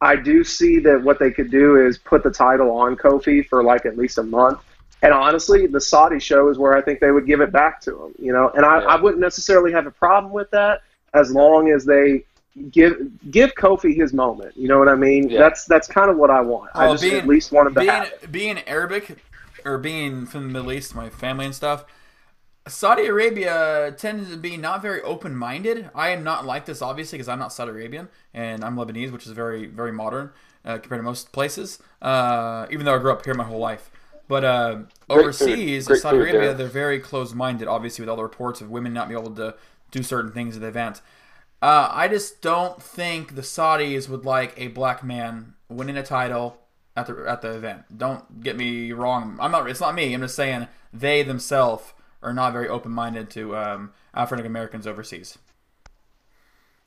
I do see that what they could do is put the title on Kofi for like at least a month. And honestly, the Saudi show is where I think they would give it back to him. You know, and I, Yeah. I wouldn't necessarily have a problem with that as long as they give give Kofi his moment. You know what I mean? Yeah. That's that's kind of what I want. I just being- at least want him to being have it. being Arabic or being from the Middle East, my family and stuff. Saudi Arabia tends to be not very open minded. I am not like this, obviously, because I'm not Saudi Arabian and I'm Lebanese, which is very, very modern uh, compared to most places, uh, even though I grew up here my whole life. But uh, overseas, food. Saudi Arabia, there. they're very close minded, obviously, with all the reports of women not being able to do certain things at the event. Uh, I just don't think the Saudis would like a black man winning a title at the at the event. Don't get me wrong. I'm not. It's not me. I'm just saying they themselves are not very open minded to um, African Americans overseas.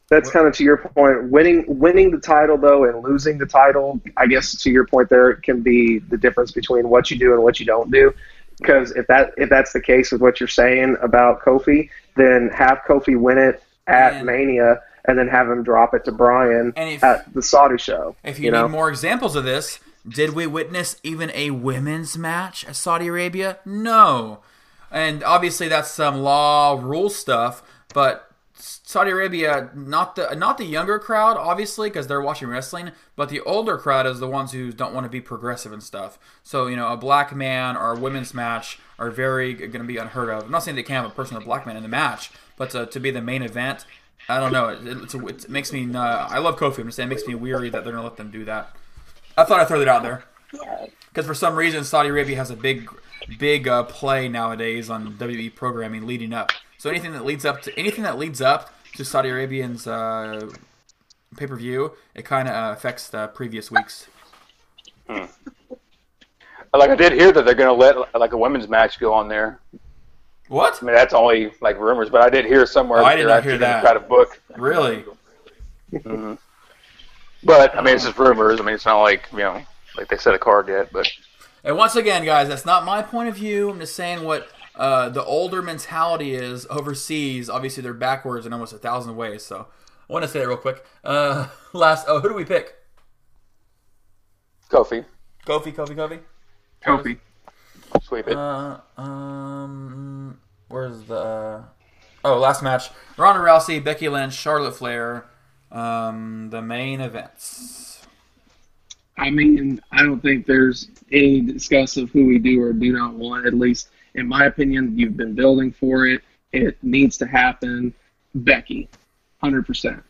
That's kind of to your point. Winning winning the title though and losing the title, I guess to your point there can be the difference between what you do and what you don't do. Because if that if that's the case with what you're saying about Kofi, then have Kofi win it at Mania and then have him drop it to Bryan if- at the Saudi show. If you, know? need more examples of this, did we witness even a women's match at Saudi Arabia? No. And obviously that's some law rule stuff, but Saudi Arabia, not the not the younger crowd, obviously, because they're watching wrestling, but the older crowd is the ones who don't want to be progressive and stuff. So you know, a black man or a women's match are very going to be unheard of. I'm not saying they can't have a person, a black man in the match, but to, to be the main event, I don't know. It, a, it makes me. Uh, I love Kofi. I'm just saying, it makes me weary that they're going to let them do that. I thought I'd throw that out there because for some reason Saudi Arabia has a big, big uh, play nowadays on WWE programming leading up. So anything that leads up to anything that leads up to Saudi Arabians uh, pay per view, it kind of uh, affects the previous weeks. Like I did hear that they're going to let like a women's match go on there. What? I mean, that's only like rumors, but I did hear somewhere Oh, I did not hear that. try to book. Really? But I mean, it's just rumors. I mean, it's not like you know, like they set a card yet. But And once again, guys, that's not my point of view. I'm just saying what uh, the older mentality is overseas. Obviously, they're backwards in almost a thousand ways. So I want to say that real quick. Uh, last, oh, who do we pick? Kofi, Kofi, Kofi, Kofi. Kofi. sweep it. Uh, um, where's the? Uh, oh, last match: Ronda Rousey, Becky Lynch, Charlotte Flair. Um, the main events. I mean, I don't think there's any discuss of who we do or do not want. At least, in my opinion, you've been building for it. It needs to happen. Becky, hundred percent.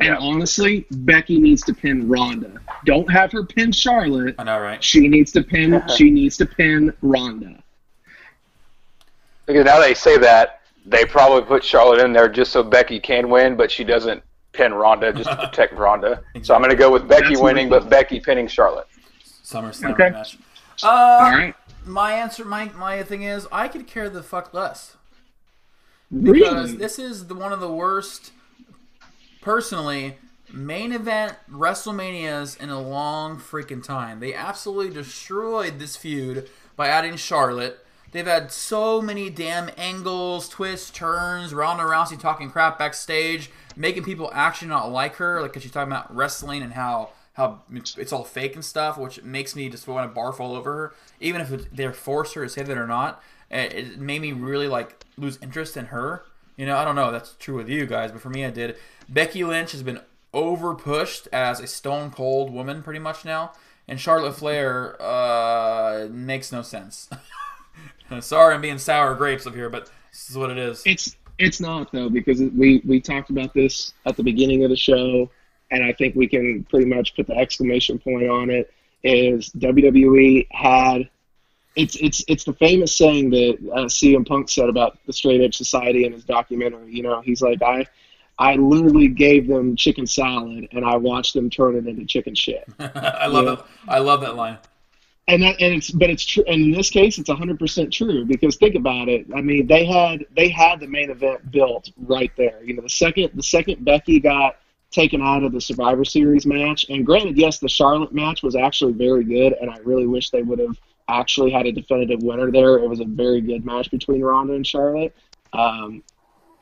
And honestly, Becky needs to pin Ronda. Don't have her pin Charlotte. I know, right? She needs to pin. she needs to pin Ronda. Because now they say that they probably put Charlotte in there just so Becky can win, but she doesn't pin Ronda just to protect Ronda. So I'm going to go with Becky That's winning, but Becky pinning Charlotte. SummerSlam Okay. match. Uh, All right. My answer, my my thing is, I could care the fuck less because Really? this is the, one of the worst, personally, main event WrestleManias in a long freaking time. They absolutely destroyed this feud by adding Charlotte. They've had so many damn angles, twists, turns, Ronda Rousey talking crap backstage, making people actually not like her, like 'cause she's talking about wrestling and how how it's all fake and stuff, which makes me just want to barf all over her. Even if they're forced her to say that or not, it, made me really like lose interest in her. You know, I don't know that's true with you guys, but for me, I did. Becky Lynch has been over pushed as a stone cold woman pretty much now, and Charlotte Flair uh, makes no sense. Sorry, I'm being sour grapes up here, but this is what it is. It's it's not though because we we talked about this at the beginning of the show, and I think we can pretty much put the exclamation point on it. Is WWE had it's it's it's the famous saying that uh, CM Punk said about the Straight Edge Society in his documentary. You know, he's like I. I literally gave them chicken salad, and I watched them turn it into chicken shit. I love Yeah. it. I love that line. And that, and it's but it's true and in this case it's 100% true because think about it. I mean they had they had the main event built right there. You know the second the second becky got taken out of the survivor series match and granted yes the charlotte match was actually very good and i really wish they would have actually had a definitive winner there. It was a very good match between ronda and charlotte. Um,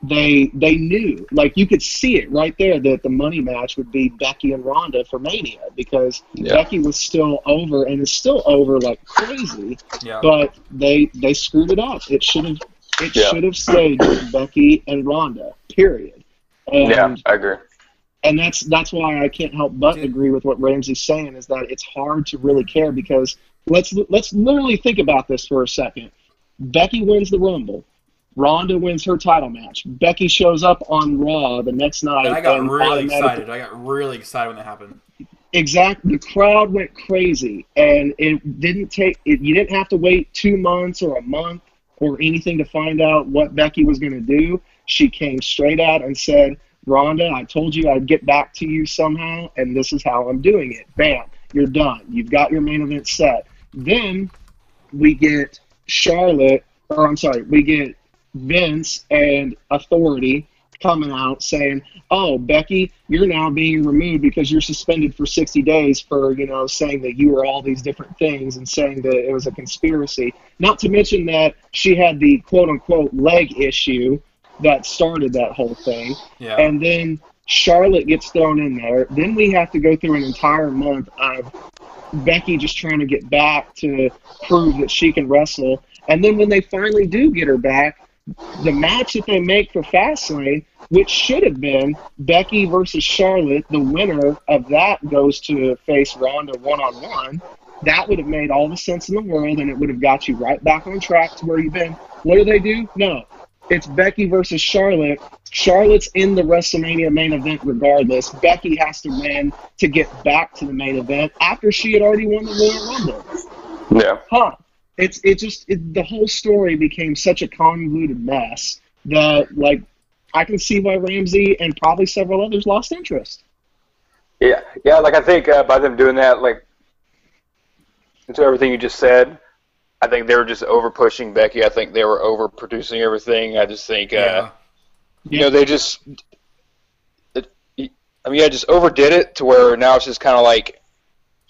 they they knew like you could see it right there that the money match would be Becky and Ronda for Mania because Yeah. Becky was still over and is still over like crazy, Yeah. but they they screwed it up. It should have it Yeah. should have stayed Becky and Ronda. Period. And Yeah, I agree. and that's that's why I can't help but Dude. agree with what Ramsey's saying is that it's hard to really care because let's let's literally think about this for a second. Becky wins the Rumble. Ronda wins her title match. Becky shows up on Raw the next night. And I got and really excited. I got really excited when that happened. Exactly. The crowd went crazy, and it didn't take. It, you didn't have to wait two months or a month or anything to find out what Becky was going to do. She came straight out and said, "Ronda, I told you I'd get back to you somehow, and this is how I'm doing it." Bam, you're done. You've got your main event set. Then we get Charlotte, or I'm sorry, we get Vince and Authority coming out saying, "Oh, Becky, you're now being removed because you're suspended for 60 days for you know saying that you were all these different things and saying that it was a conspiracy." Not to mention that she had the quote unquote leg issue that started that whole thing, Yeah. and then Charlotte gets thrown in there. Then we have to go through an entire month of Becky just trying to get back to prove that she can wrestle. And then when they finally do get her back, the match that they make for Fastlane, which should have been Becky versus Charlotte, the winner of that goes to face Ronda one on one. That would have made all the sense in the world, and it would have got you right back on track to where you've been. What do they do? No, it's Becky versus Charlotte. Charlotte's in the WrestleMania main event regardless. Becky has to win to get back to the main event after she had already won the Royal Rumble Yeah. huh. It's it just it, the whole story became such a convoluted mess that like I can see why Ramsey and probably several others lost interest. Yeah, yeah. Like I think uh, by them doing that, like into everything you just said, I think they were just over pushing Becky. I think they were over producing everything. I just think, uh, yeah. you know, they just, it, I mean, I just overdid it to where now it's just kind of like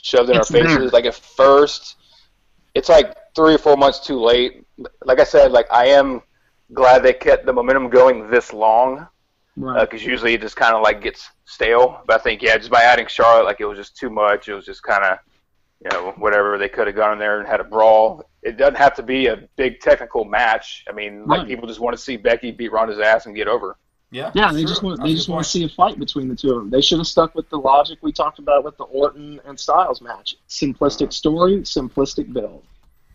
shoved in It's our faces. there. Like at first, it's like three or four months too late. Like I said, like I am glad they kept the momentum going this long Right. Uh, because usually it just kind of like gets stale. But I think yeah, just by adding Charlotte, like it was just too much. It was just kind of you know whatever they could have gone in there and had a brawl. It doesn't have to be a big technical match. I mean, like people just want to see Becky beat Ronda's ass and get over. Yeah. yeah, they true. just want That's they just good want to see a fight between the two of them. They should have stuck with the logic we talked about with the Orton and Styles match. Simplistic mm-hmm. story, simplistic build.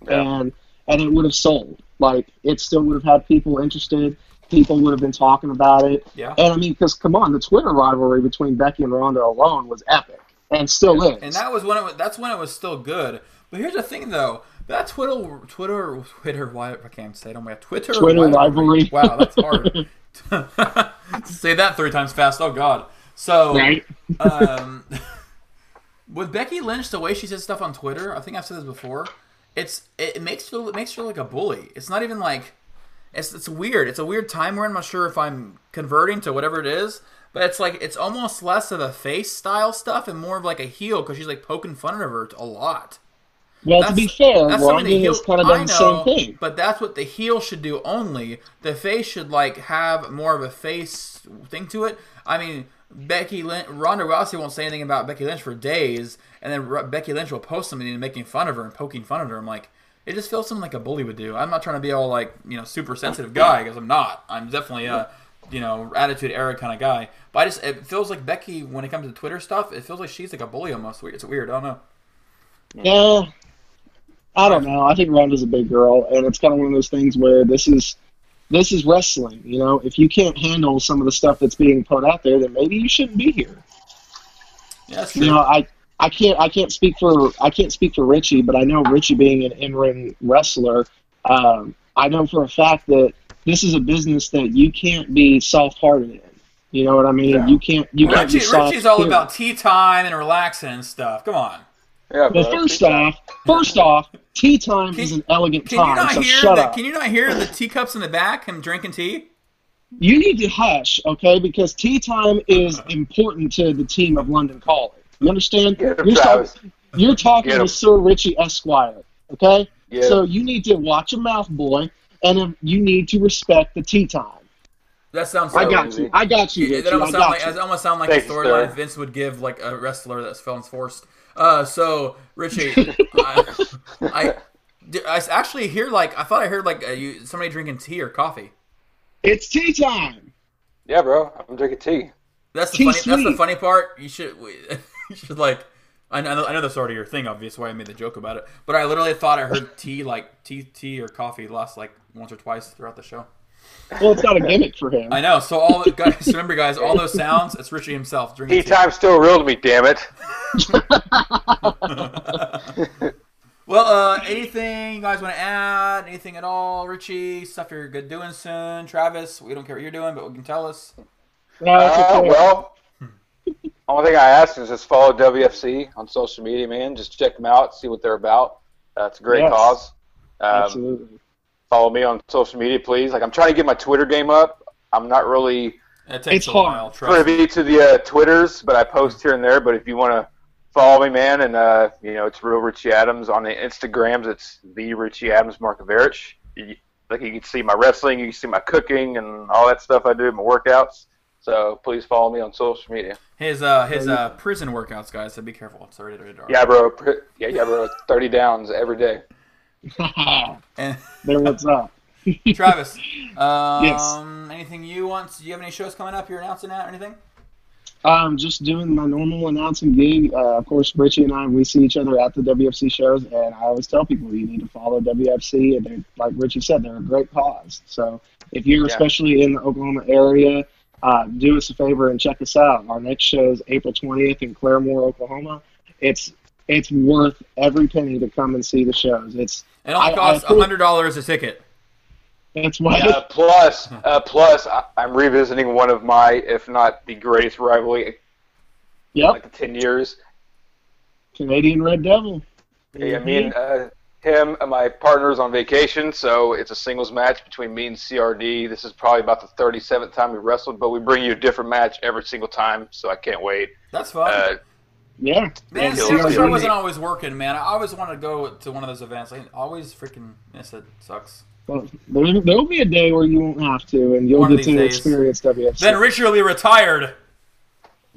Yeah. and and it would have sold. Like it still would have had people interested. people would have been talking about it. Yeah. And I mean, because come on, the Twitter rivalry between Becky and Ronda alone was epic, and still is. And that was when it was, that's when it was still good. But here's the thing, though. That Twitter, Twitter, Twitter, why I can't say it. on my Twitter, Twitter rivalry. Wow, that's hard. say that three times fast. Oh God. So, right? um, with Becky Lynch, the way she says stuff on Twitter, I think I've said this before. It's it makes her it makes her like a bully. It's not even like it's it's weird. It's a weird time where I'm not sure if I'm converting to whatever it is, but it's like it's almost less of a face style stuff and more of like a heel because she's like poking fun of her a lot. Well, to be fair, that's something Ronda the has kind of I done the same know, thing. But that's what the heel should do only. The face should like have more of a face thing to it. I mean, Becky Lynch, Ronda Rousey won't say anything about Becky Lynch for days, and then R- Becky Lynch will post something and making fun of her and poking fun of her. I'm like, it just feels something like a bully would do. I'm not trying to be all like you know super sensitive guy because I'm not. I'm definitely a you know attitude era kind of guy. But I just it feels like Becky when it comes to Twitter stuff, it feels like she's like a bully almost. It's weird. I don't know. Yeah, I don't know. I think Ronda's a big girl, and it's kind of one of those things where this is this is wrestling. You know, if you can't handle some of the stuff that's being put out there, then maybe you shouldn't be here. Yeah, that's true. You know, I I can't I can't speak for I can't speak for Richie, but I know Richie being an in ring wrestler, um, I know for a fact that this is a business that you can't be soft hearted in. You know what I mean? Yeah. You can't you can't be soft. Richie's all about tea time and relaxing and stuff. Come on. Yeah, Well, bro. first off, first off, tea time Can- is an elegant Can you time. not So hear shut the, up. Can you not hear the teacups in the back? Him drinking tea. You need to hush, okay? Because tea time is important to the team of London Calling. You understand? Him, You're, Travis. talking, you're talking to. Sir Richie Esquire, okay? Get so him. you need to watch your mouth, boy, and you need to respect the tea time. That sounds. I so- got you. I got you, Yeah, Richie. that almost I sound like you. it almost sound like Thank the storyline sir. Vince would give like a wrestler that's fell forced. Uh, so Richie, I, I, I actually hear like I thought I heard like uh, you somebody drinking tea or coffee. It's tea time. Yeah, bro. I'm drinking tea. That's the Tea funny. That's the funny part. You should you should like. I know, I know that's already your thing, obviously. Why I made the joke about it. But I literally thought I heard tea, like tea, tea or coffee, last like once or twice throughout the show. Well, it's not a gimmick for him. I know. So all the guys, remember, guys, all those sounds. It's Richie himself drinking Tea tea. time's still real to me, damn it. Well, uh, anything you guys want to add? Anything at all, Richie? Stuff you're good doing soon? Travis, we don't care what you're doing, but we can tell us. No, it's Uh, well, only thing I ask is just follow WFC on social media, man. Just check them out, see what they're about. Uh, a great Yes. cause. Um, Absolutely. Follow me on social media, please. Like I'm trying to get my Twitter game up. I'm not really It takes It's a hard. while. Trust me. privy to the uh, Twitters, but I post here and there. But if you want to follow me, man, and uh, you know it's real Richie Adams on the Instagrams. It's the Richie Adams Markovich. You, like you can see my wrestling, you can see my cooking and all that stuff I do, my workouts. So please follow me on social media. His uh his uh prison workouts, guys. So be careful. It's already rated Yeah, bro. pr- Yeah, yeah, bro. Thirty downs every day. And then what's up? Travis, um, anything you want? Do you have any shows coming up? You're announcing that or anything? Um, just doing my normal announcing gig. Uh, of course, Richie and I, we see each other at the WFC shows, and I always tell people you need to follow WFC. And they're, like Richie said, they're a great cause. So if you're Yeah. especially in the Oklahoma area, uh, do us a favor and check us out. Our next show is April 20th in Claremore, Oklahoma. It's it's worth every penny to come and see the shows. It's It only I- I costs think- hundred dollars a ticket. that's why Yeah, plus, uh, plus, I, I'm revisiting one of my, if not the greatest rivalry, in yep like the ten years. Canadian Red Devil. Yeah, me and uh, him and my partner's on vacation, so it's a singles match between me and CRD. This is probably about the 37th time we wrestled, but we bring you a different match every single time, so I can't wait. That's fun. Uh, Yeah, man, and see, Kill the show wasn't always working, man. I always wanted to go to one of those events. I always freaking miss it. Sucks. Well, there, there'll be a day where you won't have to, and you'll One get to days. experience WFC. Then Richie will be retired.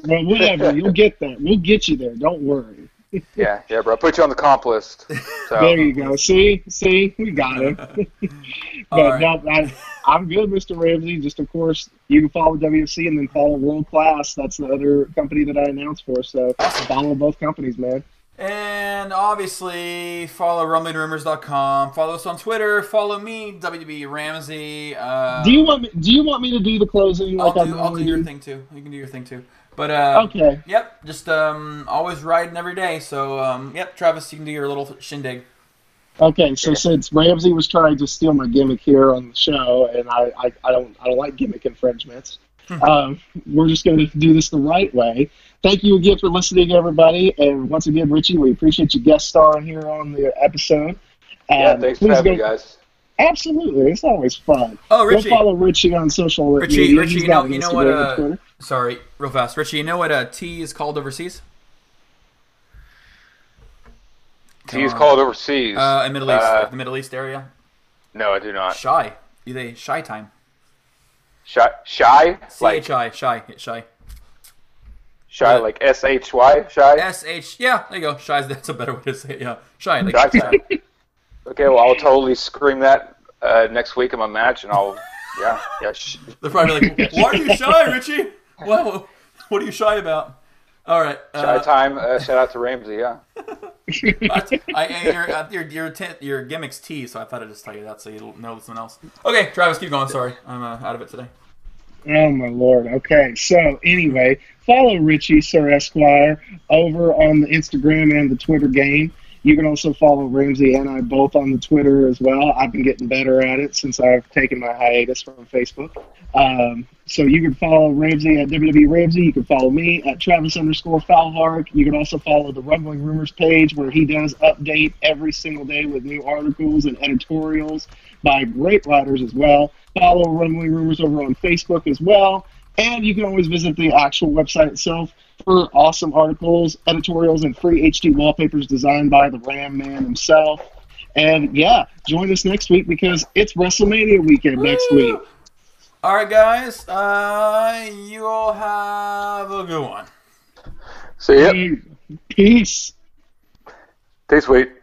well, whatever, you'll get that. We'll get you there. Don't worry. yeah, yeah, bro. I put you on the comp list. So There you go. See, see, we got him. but All right. no, I, I'm good, Mr. Ramsey. Just of course, you can follow WFC and then follow World Class. That's the other company that I announced for. So follow both companies, man. And obviously, follow rumblingrumors.com. Follow us on Twitter. Follow me, WB Ramsey. Uh, Do you want me? Do you want me to do the closing? I'll Like do, I'll do your thing too. You can do your thing too. But uh, Okay. Yep, just um, always riding every day. So um, yep, Travis, you can do your little shindig. Okay, so since Ramsey was trying to steal my gimmick here on the show, and I, I, I don't I don't like gimmick infringements, um, we're just going to do this the right way. Thank you again for listening, everybody, and once again, Richie, we appreciate you guest starring here on the episode. Yeah, Um, thanks for having me, guys. Absolutely, it's always fun. Oh, Richie, Go follow Richie on social Richie, media. Richie, He's you know, you know what? Uh, sorry, real fast, Richie. You know what a tea is called overseas? He's on. called overseas. Uh, in Middle East, Uh, like the Middle East area. no, I do not. Shy. You they shy time. Shy, shy, C H I shy shy. shy, like S H Y, shy. S H. Yeah, there you go. Shy. That's a better way to say it. Yeah, shy. Like, Shy time. Okay, well, I'll totally scream that uh, next week in my match, and I'll, yeah, yeah. Sh- They're probably like, "Why are you shy, Richie? Well, what are you shy about?" All right. shy Uh, time. Uh, shout out to Ramsey. Yeah. I, I, your, uh, your, your, t- your gimmick's T, so I thought I'd just tell you that so you'll know someone else. Okay, Travis, keep going. Sorry, I'm uh, out of it today. Oh my lord. Okay, so anyway, follow Richie Sir Esquire over on the Instagram and the Twitter game. You can also follow Ramsey and I both on the Twitter as well. I've been getting better at it since I've taken my hiatus from Facebook. Um, so you can follow Ramsey at WWE Ramsey. You can follow me at Travis underscore Falvark. You can also follow the Rumbling Rumors page where he does update every single day with new articles and editorials by great writers as well. Follow Rumbling Rumors over on Facebook as well. And you can always visit the actual website itself for awesome articles, editorials, and free HD wallpapers designed by the Ram Man himself. And yeah, join us next week because it's WrestleMania weekend next week. All right, guys. Uh, you all have a good one. See yep. Peace. Stay sweet.